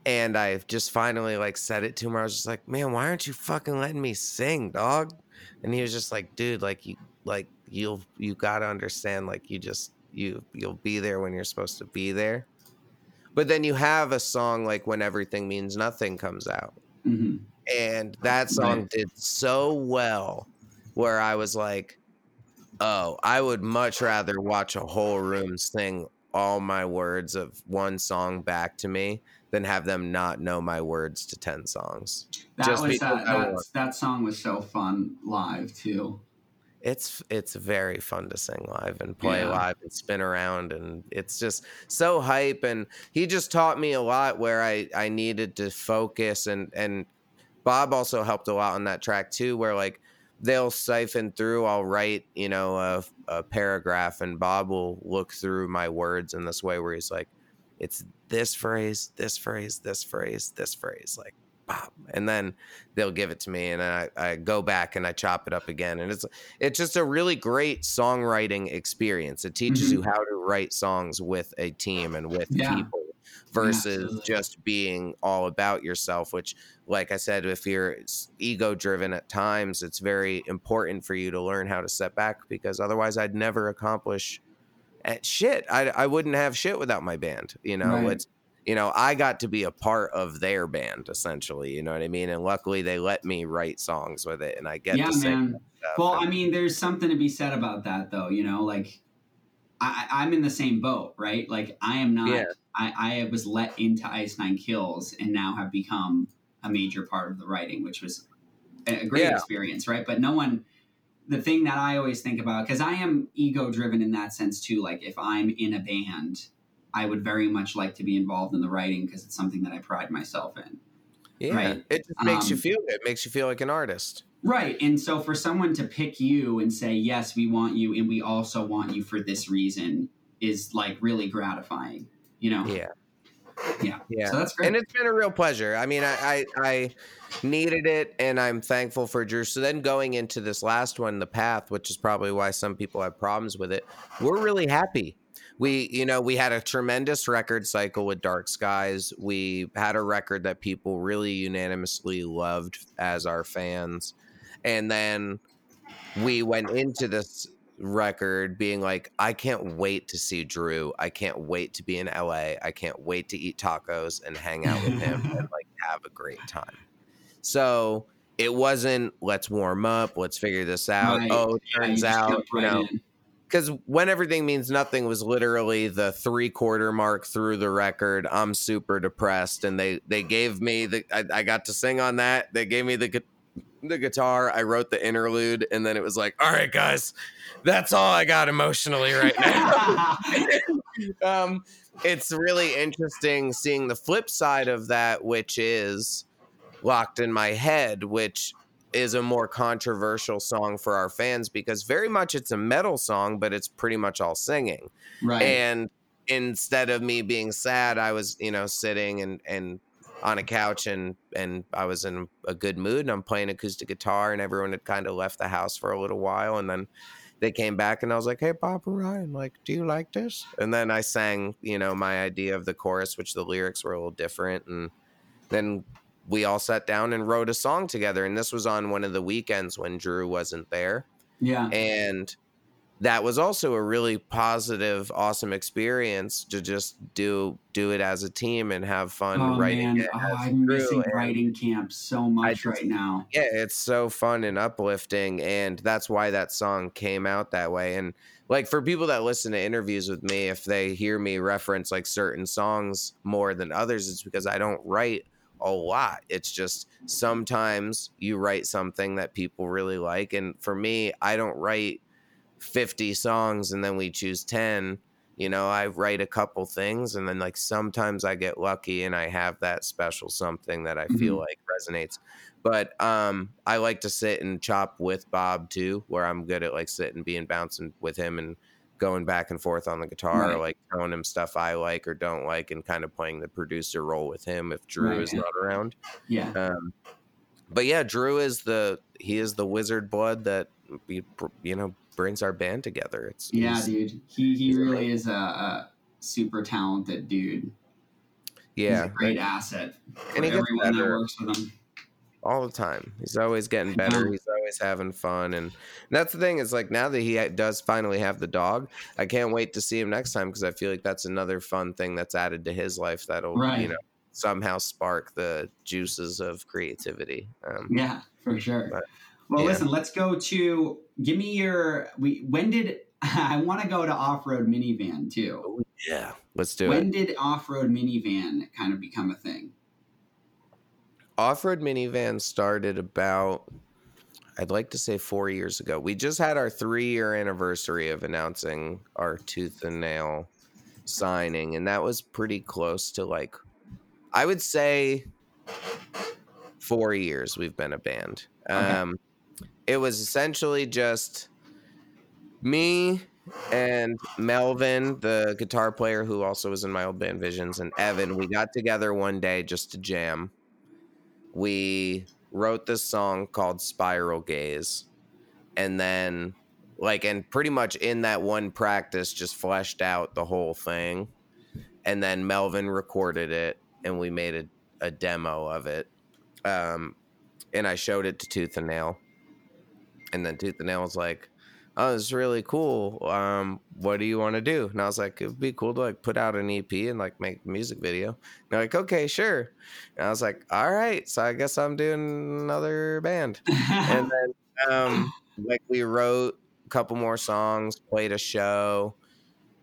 and I just finally like said it to him. I was just like, "Man, why aren't you fucking letting me sing, dog?" And he was just like, "Dude, like you like you'll you gotta understand, like you just you you'll be there when you're supposed to be there." But then you have a song like "When Everything Means Nothing" comes out, Mhm. and that song Right. did so well where I was like, oh, I would much rather watch a whole room sing all my words of one song back to me than have them not know my words to 10 songs. That Just was that, that that song was so fun live too. It's it's very fun to sing live and play Yeah. live and spin around and it's just so hype and he just taught me a lot where I I needed to focus and and Bob also helped a lot on that track too where like they'll siphon through I'll write you know a, a paragraph and Bob will look through my words in this way where he's like it's this phrase this phrase this phrase this phrase like Bob and then they'll give it to me and I, I go back and I chop it up again and it's it's just a really great songwriting experience it teaches Mhm. you how to write songs with a team and with Yeah. people versus absolutely. just being all about yourself which like i said if you're ego driven at times it's very important for you to learn how to step back because otherwise i'd never accomplish shit I, I wouldn't have shit without my band you know Right. it's you know i got to be a part of their band essentially you know what i mean and luckily they let me write songs with it and i get yeah, to sing man. Well, and- I mean, there's something to be said about that, though. You know, like I, I'm in the same boat, right? Like I am not. Yeah. I, I was let into Ice Nine Kills and now have become a major part of the writing, which was a a great Yeah. experience, right? But no one. The thing that I always think about, because I am ego driven in that sense too. Like if I'm in a band, I would very much like to be involved in the writing because it's something that I pride myself in. yeah right. it just makes you Um, feel good it makes you feel like an artist Right. And so for someone to pick you and say, yes, we want you and we also want you for this reason is like really gratifying, you know? yeah Yeah. yeah So that's great. and it's been a real pleasure. I mean, I, I I needed it, and I'm thankful for Drew. So then going into this last one, the path, which is probably why some people have problems with it, we're really happy. We, you know, we had a tremendous record cycle with Dark Skies. We had a record that people really unanimously loved as our fans, and then we went into this record being like, I can't wait to see Drew. I can't wait to be in LA. I can't wait to eat tacos and hang out with him and [LAUGHS] like have a great time. So it wasn't let's warm up, let's figure this out. Right. Oh, it Yeah, turns just out, you know, in. Because when everything means nothing was literally the three quarter mark through the record i'm super depressed and they they gave me the i, I got to sing on that. They gave me the the guitar. I wrote the interlude and then it was like all right guys that's all i got emotionally right now. [LAUGHS] Um it's really interesting seeing the flip side of that which is locked in my head, which is a more controversial song for our fans because very much it's a metal song, but it's pretty much all singing. Right. And instead of me being sad, I was, you know, sitting and and on a couch and and I was in a good mood and I'm playing acoustic guitar and everyone had kind of left the house for a little while and then they came back and I was like, "Hey, Papa Ryan, like, do you like this?" And then I sang, you know, my idea of the chorus, which the lyrics were a little different, and then we all sat down and wrote a song together. And this was on one of the weekends when Drew wasn't there, yeah. and that was also a really positive, awesome experience to just do do it as a team and have fun Oh writing man, it. oh, I'm Drew. missing And- writing camp so much just- right now. yeah, it's so fun and uplifting, and that's why that song came out that way. And like for people that listen to interviews with me, if they hear me reference like certain songs more than others, it's because I don't write a lot. It's just sometimes you write something that people really like, and for me, I don't write 50 songs and then we choose 10 you know i write a couple things and then like sometimes i get lucky and i have that special something that i feel like resonates but um i like to sit and chop with bob too where i'm good at like sitting being bouncing with him and going back and forth on the guitar Right. like telling him stuff i like or don't like and kind of playing the producer role with him if drew Right. is not around Yeah. um, but yeah, Drew is the he is the wizard blood that we you know brings our band together. It's Yeah, he's- dude. He he he's really is a, a super talented dude. He's yeah, a great asset And he everyone that works with him. All the time. He's always getting better. He's always having fun, and that's the thing is like now that he does finally have the dog, I can't wait to see him next time because I feel like that's another fun thing that's added to his life that'll Right. you know somehow spark the juices of creativity. Um, Yeah, for sure. But, well, yeah. listen, let's go to give me your we when did [LAUGHS] I want to go to off-road minivan too. yeah, let's do it. When did off-road minivan kind of become a thing? Off-road minivan started about i'd like to say four years ago we just had our three-year anniversary of announcing our tooth and nail signing and that was pretty close to like i would say four years we've been a band Okay. um it was essentially just me and Melvin, the guitar player who also was in my old band Visions, and Evan, we got together one day just to jam. We wrote this song called Spiral Gaze. And then, like, and pretty much in that one practice, just fleshed out the whole thing. And then Melvin recorded it, and we made a, a demo of it. Um, and I showed it to Tooth and Nail. And then Tooth and Nail was like, oh, it's really cool. Um, what do you want to do? And I was like, it'd be cool to like put out an EP and like make a music video. And they're like, okay, sure. And I was like, all right. So I guess I'm doing another band. And [LAUGHS] then um, like we wrote a couple more songs, played a show,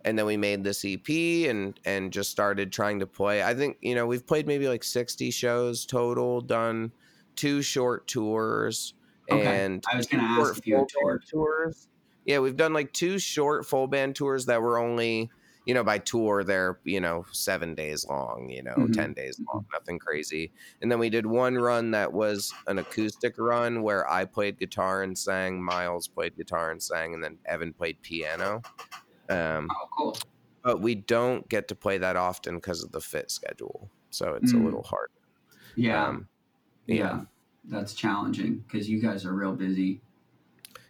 and then we made this EP and and just started trying to play. I think you know we've played maybe like 60 shows total, done two short tours. Okay. And I was gonna ask if you band tours. Yeah, we've done like two short full band tours that were only, you know, by tour they're, you know, seven days long, you know, Mhm. 10 days long, nothing crazy. And then we did one run that was an acoustic run where I played guitar and sang, Miles played guitar and sang, and then Evan played piano. Um, oh, cool. but we don't get to play that often because of the fit schedule. So it's Mm. a little hard. Yeah. Um, yeah. yeah. That's challenging because you guys are real busy.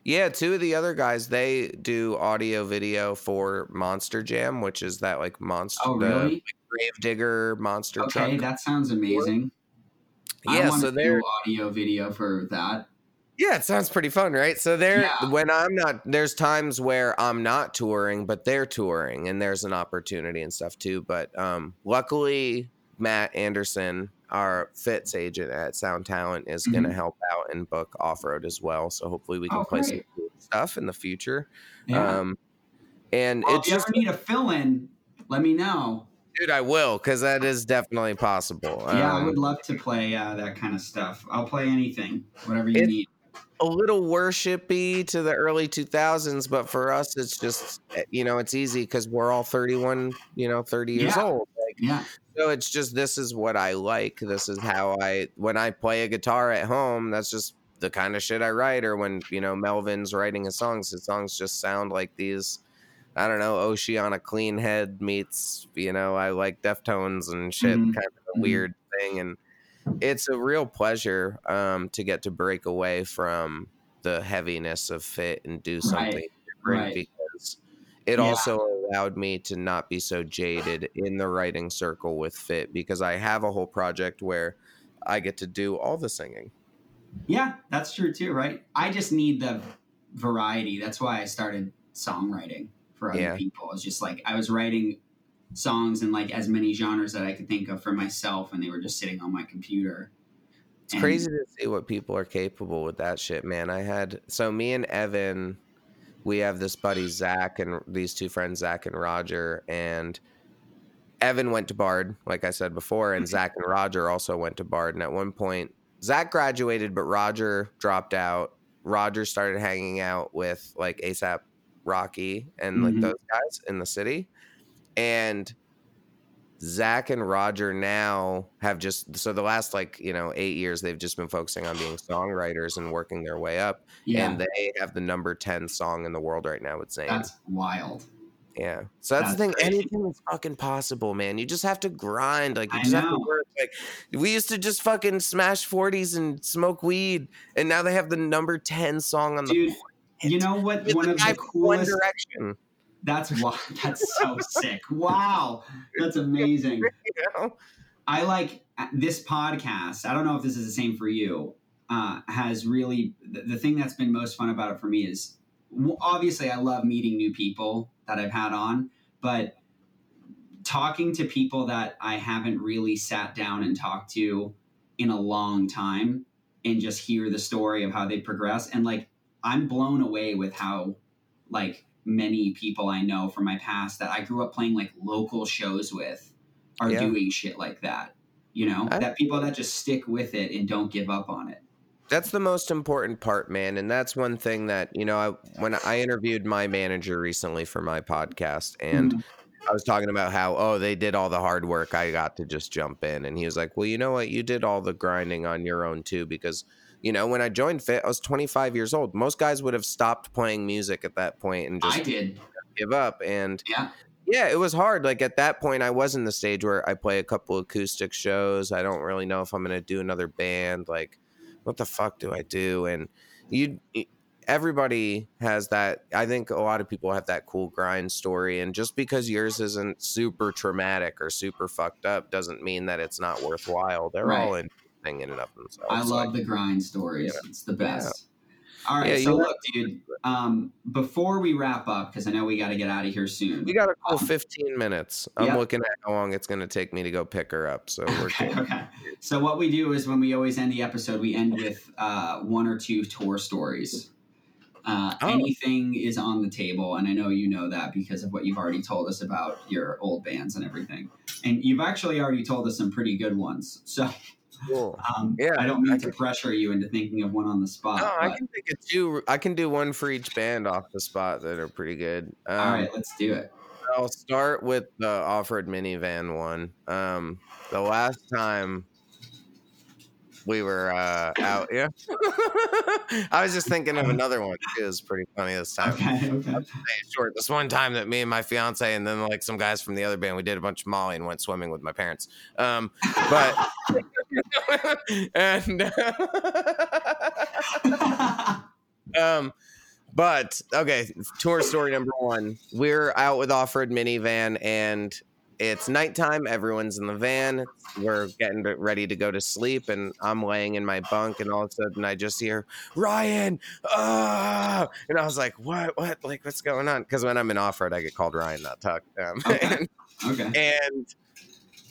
Yeah, two of the other guys they do audio video for Monster Jam, which is that like monster Oh, really? grave digger monster Okay, truck. that sounds amazing. I yeah, so to they're do audio video for that. yeah, it sounds pretty fun, right? So they're Yeah. when I'm not there's times where I'm not touring, but they're touring and there's an opportunity and stuff too. But um luckily Matt Anderson, our fits agent at Sound Talent, is gonna Mhm. help out and book off road as well. So hopefully we can Oh, play some cool stuff in the future. Yeah. Um and well, it's if you just ever need a fill in, let me know. Dude, I will, because that is definitely possible. yeah, I Um, would love to play uh, that kind of stuff. I'll play anything, whatever you need. a little worshipy to the early 2000s, but for us, it's just, eh, you know, it's easy because we're all 31, you know, 30 years Yeah. old. Like, Yeah. So it's just this is what I like. This is how I when I play a guitar at home. That's just the kind of shit I write. Or when you know Melvin's writing his songs, his songs just sound like these. I don't know, Oceana Clean Head meets you know I like Deftones and shit, Mhm. kind of a Mhm. weird thing, and it's a real pleasure um, to get to break away from the heaviness of fit and do something different right. It Yeah. also allowed me to not be so jaded in the writing circle with fit because I have a whole project where I get to do all the singing. Yeah, that's true too, right? I just need the variety. That's why I started songwriting for other Yeah. people. It's just like I was writing songs in like as many genres that I could think of for myself, and they were just sitting on my computer. It's And- crazy to see what people are capable with that shit, man. I had so me and Evan, we have this buddy Zach and these two friends Zach and Roger, and Evan went to Bard, like I said before, and Zach and Roger also went to Bard. And at one point, Zach graduated, but Roger dropped out. Roger started hanging out with like ASAP Rocky and like Mhm. those guys in the city, and Zach and Roger now have just so the last like you know eight years they've just been focusing on being songwriters and working their way up, yeah, and they have the number ten song in the world right now with Zayn. that's wild. yeah, so that's, that's the thing. crazy. Anything is fucking possible, man. You just have to grind. Like you just have to work. Like we used to just fucking smash forties and smoke weed, and now they have the number ten song on the. Dude, you know what? With One the of the from One. Direction. That's wow. [LAUGHS] That's so sick. Wow, that's amazing. [LAUGHS] I like uh, this podcast. I don't know if this is the same for you. Uh, has really the, the thing that's been most fun about it for me is obviously I love meeting new people that I've had on, but talking to people that I haven't really sat down and talked to in a long time and just hear the story of how they progress and like I'm blown away with how like many people I know from my past that I grew up playing like local shows with are Yeah. doing shit like that. You know, I- that people that just stick with it and don't give up on it. That's the most important part, man. And that's one thing that, you know, I, when I interviewed my manager recently for my podcast, and Mhm. I was talking about how, oh, they did all the hard work. I got to just jump in. And he was like, well, you know what? You did all the grinding on your own, too. Because, you know, when I joined Fit, I was 25 years old. Most guys would have stopped playing music at that point and just I did. give up. And Yeah. yeah, it was hard. Like at that point, I was in the stage where I play a couple acoustic shows. I don't really know if I'm going to do another band. Like, what the fuck do I do? And you, everybody has that. I think a lot of people have that cool grind story. And just because yours isn't super traumatic or super fucked up doesn't mean that it's not worthwhile. They're Right. all interesting in and of themselves. I love the grind stories. It's the best. All right, Yeah, so look, dude. Um, before we wrap up, because I know we got to get out of here soon. we got a cool Um, 15 minutes. I'm yeah. looking at how long it's going to take me to go pick her up. So we're Okay, okay. So what we do is when we always end the episode, we end with uh, one or two tour stories. Uh, Oh. Anything is on the table, and I know you know that because of what you've already told us about your old bands and everything. And you've actually already told us some pretty good ones. So [LAUGHS] Cool. um, Yeah, I don't mean I to pressure you into thinking of one on the spot. No, I can think of two. I can do one for each band off the spot that are pretty good. Um, all right, let's do it. I'll start with the off-road minivan one. Um, the last time we were uh, out, yeah, [LAUGHS] I was just thinking of another one. It was pretty funny this time. Okay, okay. Short. This one time that me and my fiance and then like some guys from the other band, we did a bunch of Molly and went swimming with my parents. Um, but [LAUGHS] [LAUGHS] and [LAUGHS] um, but okay, tour story number one. We're out with off-road minivan and it's nighttime. Everyone's in the van. We're getting ready to go to sleep, and I'm laying in my bunk, and all of a sudden I just hear Ryan. Ah! And I was like, "What? What? Like, what's going on?" Because when I'm in off-road, I get called Ryan, not Tuck. Um, Okay. [LAUGHS] okay. and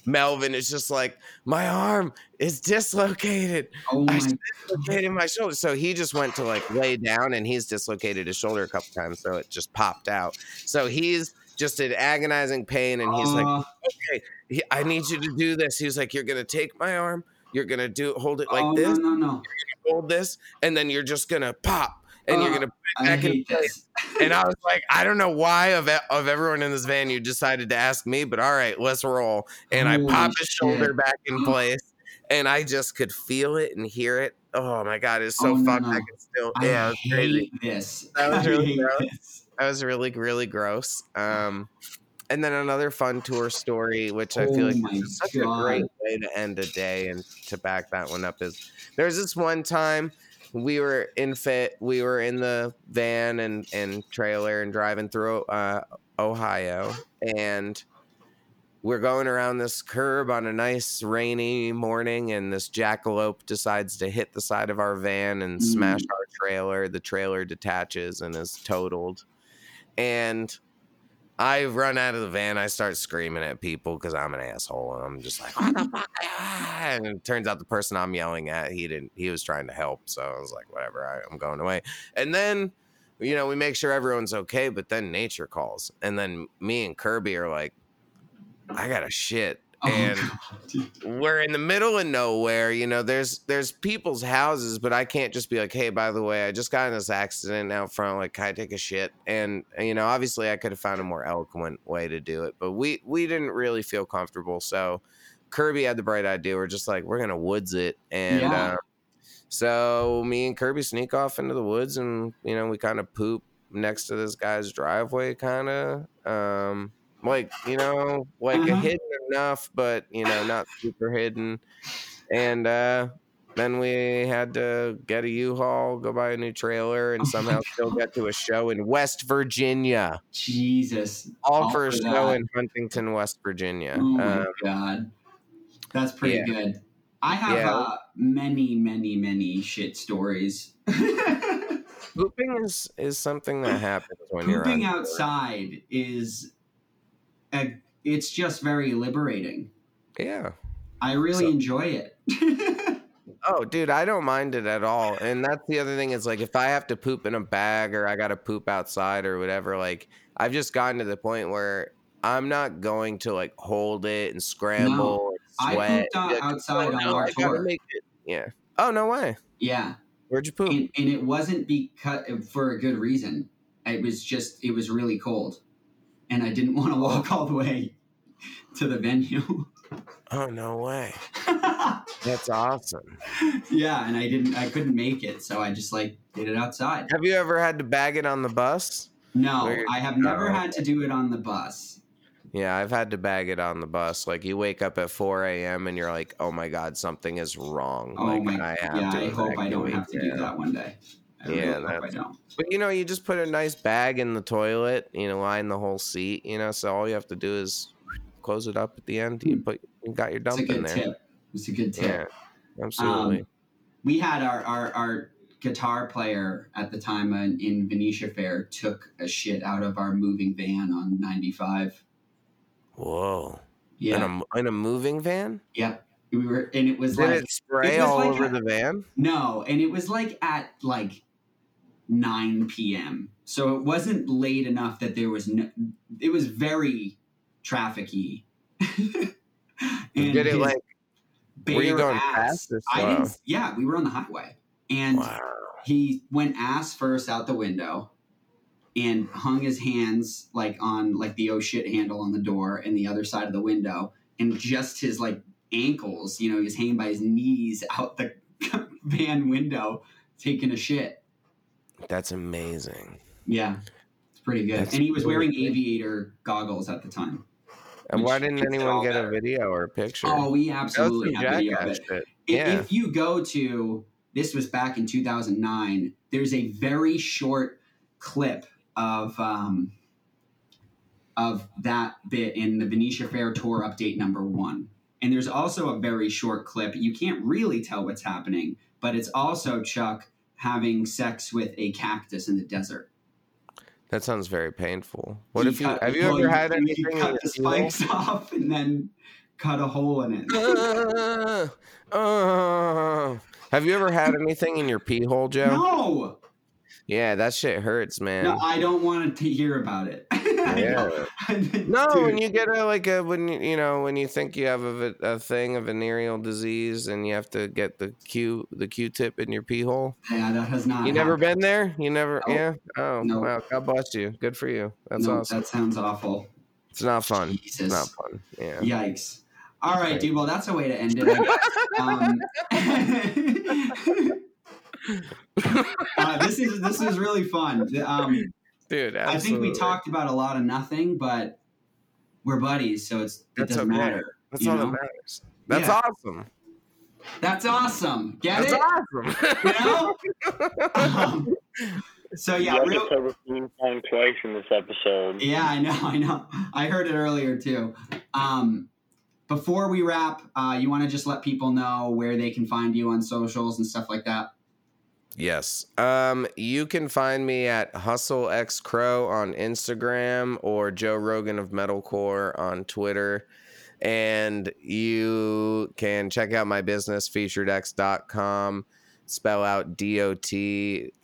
Melvin is just like, "My arm is dislocated." Oh I my dislocated my shoulder. So he just went to like lay down and he's dislocated his shoulder a couple times. So it just popped out. So he's just in agonizing pain and he's like, Uh, okay, he, I need you to do this. He's like, you're going to take my arm. You're going to do hold it like oh, this, No, no, no. hold this, and then you're just going to pop. And you're gonna put it back in place. And I was like, I don't know why of of everyone in this van you decided to ask me, but all right, let's roll. And I Holy pop his shoulder shit. back in [GASPS] place, and I just could feel it and hear it. Oh my god, it's so Oh, no, fucked. I can still, I yeah, it was crazy. hate this. That was I really gross. this. That was really, really gross. Um, and then another fun tour story, which I feel Oh like is such a great way to end a day and to back that one up is there's this one time we were in fit we were in the van and and trailer and driving through uh, Ohio and we're going around this curb on a nice rainy morning and this jackalope decides to hit the side of our van and Mm. smash our trailer the trailer detaches and is totaled and I run out of the van. I start screaming at people because I'm an asshole, and I'm just like, "What the fuck?" And it turns out the person I'm yelling at, he didn't. He was trying to help, so I was like, "Whatever, I, I'm going away." And then, you know, we make sure everyone's okay, but then nature calls, and then me and Kirby are like, "I got to shit," Oh, and God, we're in the middle of nowhere you know there's there's people's houses but i can't just be like hey by the way i just got in this accident out front like can i take a shit and you know obviously i could have found a more eloquent way to do it but we we didn't really feel comfortable so kirby had the bright idea we're just like we're gonna woods it and Yeah. uh, so me and kirby sneak off into the woods and you know we kind of poop next to this guy's driveway kind of um like you know like Uh-huh. hidden enough but you know not super hidden and uh then we had to get a u-haul go buy a new trailer and somehow [LAUGHS] still get to a show in west virginia Jesus. all All for a for show in huntington west virginia Oh my um, god. That's pretty yeah. good. I have Yeah. uh, many, many, many shit stories. [LAUGHS] pooping is is something that happens when you're Pooping outside is it's just very liberating. yeah I really So- enjoy it. [LAUGHS] Oh, dude, I don't mind it at all. And that's the other thing is like if I have to poop in a bag or I got to poop outside or whatever, like I've just gotten to the point where I'm not going to like hold it and scramble I and sweat. pooped out- like, outside "Oh, on no, our tour." Yeah. Oh no way. yeah. Where'd you poop? And, and it wasn't because for a good reason. It was just it was really cold, and I didn't [LAUGHS] want to walk all the way to the venue. oh no way. [LAUGHS] That's awesome. yeah, and I didn't. I couldn't make it, so I just like did it outside. Have you ever had to bag it on the bus? No, Where- I have never oh, had to do it on the bus. Yeah, I've had to bag it on the bus. Like you wake up at 4 a.m. and you're like, oh my god, something is wrong. Oh like my! I yeah, I hope I don't have to do that one day. Really Yeah, hope that's- don't. But you know, you just put a nice bag in the toilet, you know, line the whole seat, you know, so all you have to do is close it up at the end. You put you got your It's a dump in good there. tip. It's a good tip. Yeah, absolutely. Um, we had our, our, our guitar player at the time in, in Venetia Fair took a shit out of our moving van on 95. Whoa. Yeah. In a in a moving van? Yep. We were, and it was Did like, it spray it was all like over a- the van? no, and it was like at like 9 p.m. So it wasn't late enough that there was no, it was very trafficy. [LAUGHS] And Did it like were you going ass- fast I didn't, yeah, we were on the highway. And wow. he went ass first out the window and hung his hands like on like the oh shit handle on the door and the other side of the window and just his like ankles you know he was hanging by his knees out the [LAUGHS] van window taking a shit That's amazing. yeah it's pretty good That's and he was wearing aviator goggles at the time And why didn't anyone get better. a video or a picture? oh we absolutely have video of it shit. If- Yeah. If you go to this was back in 2009, there's a very short clip of um, of that bit in the Venetia Fair tour update number one. And there's also a very short clip. You can't really tell what's happening, but it's also Chuck having sex with a cactus in the desert. That sounds very painful. What He if you cut- have you well, ever had he anything in cut the spikes [LAUGHS] off and then cut a hole in it? Uh, [LAUGHS] uh, have you ever had anything in your pee hole, Joe? no, Yeah, that shit hurts, man. no, I don't want to hear about it. [LAUGHS] [LAUGHS] Yeah. [LAUGHS] No, Dude, when you get a like a when you you know when you think you have a, a thing a venereal disease and you have to get the Q the Q-tip in your pee hole. yeah, that has not. You never happened. been there? You never? Nope. Yeah. Oh Nope. wow! God bless you. Good for you. That's No, awesome. That sounds awful. It's not fun. It's not fun. Yeah. Yikes. All right, dude. Well, that's a way to end it. I guess. Um, [LAUGHS] uh, this is this is really fun. Um, Dude, I think we talked about a lot of nothing, but we're buddies, so it's it That's doesn't okay. matter. That's all know? that matters. That's Yeah. awesome. That's awesome. Get That's it? awesome. You know? [LAUGHS] Um, so yeah, you real, covered ping twice in this episode. Yeah, I know, [LAUGHS] I know. I heard it earlier too. Um, before we wrap, uh, you want to just let people know where they can find you on socials and stuff like that. Yes. Um, you can find me at Hustle X Crow on Instagram or Joe Rogan of Metalcore on Twitter. And you can check out my business, featuredx.com. Spell out DOT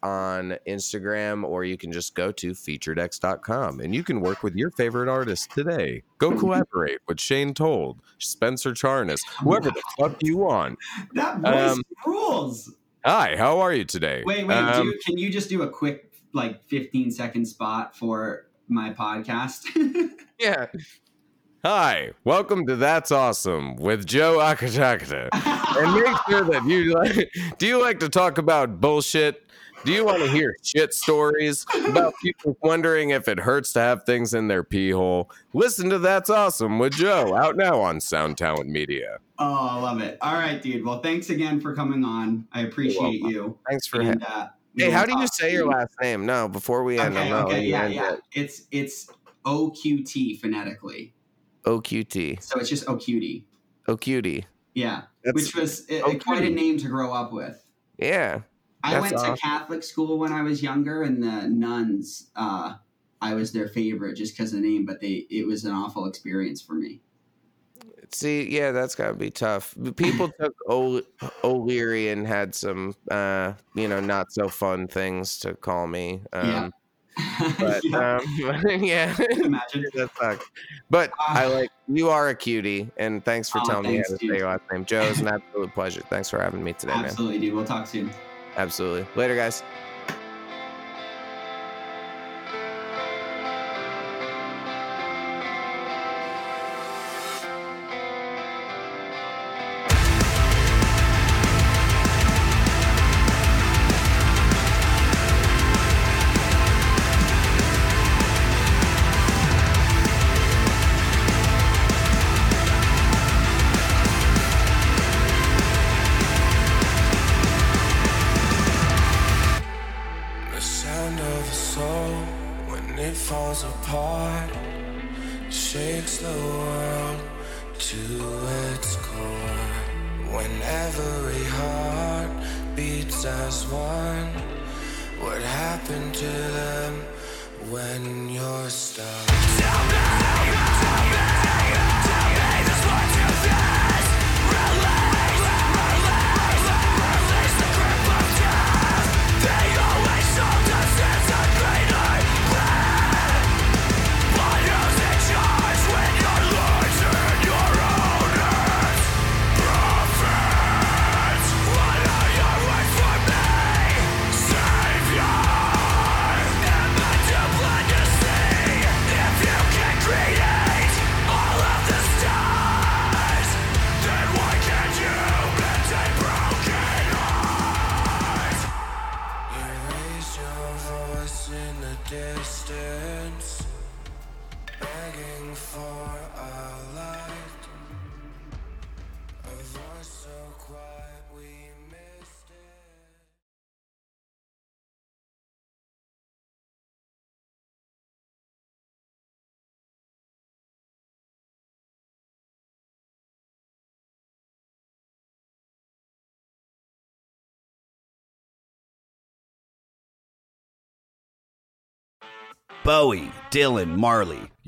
on Instagram, or you can just go to featuredx.com and you can work with your favorite artist today. Go [LAUGHS] collaborate with Shane Told, Spencer Charnas, whoever the fuck you want. That voice Um, rules. Hi, how are you today? Wait, wait, Um, dude, can you just do a quick, like, 15 second spot for my podcast? [LAUGHS] Yeah. Hi, welcome to That's Awesome with Joe Akatakata. [LAUGHS] And make sure that you like, do you like to talk about bullshit? Do you want to hear shit stories about people wondering if it hurts to have things in their pee hole? Listen to That's Awesome with Joe out now on Sound Talent Media. oh, I love it. All right, dude. Well, thanks again for coming on. I appreciate you. Thanks for And, having uh, we Hey, how do you say your last name? No, before we end, Okay, no, okay, yeah, yeah. it. It's it's OQT phonetically, OQT. so it's just OQT. OQT. Yeah, That's, which was uh, quite a name to grow up with. yeah. I That's went awesome. to Catholic school when I was younger, and the nuns, uh, I was their favorite just because of the name. But they, it was an awful experience for me. See, yeah, that's gotta be tough. People [LAUGHS] took o- O'Leary and had some, uh, you know, not so fun things to call me. Um, Yeah. [LAUGHS] But Yeah, um, [LAUGHS] yeah, imagine. that sucks. But I like you are a cutie, and thanks for Aw, telling me thanks, how to say your last name. Joe, it's an absolute pleasure. Thanks for having me today, man. Absolutely, dude. We'll talk soon. Absolutely. Later, guys. Bowie, Dylan, Marley.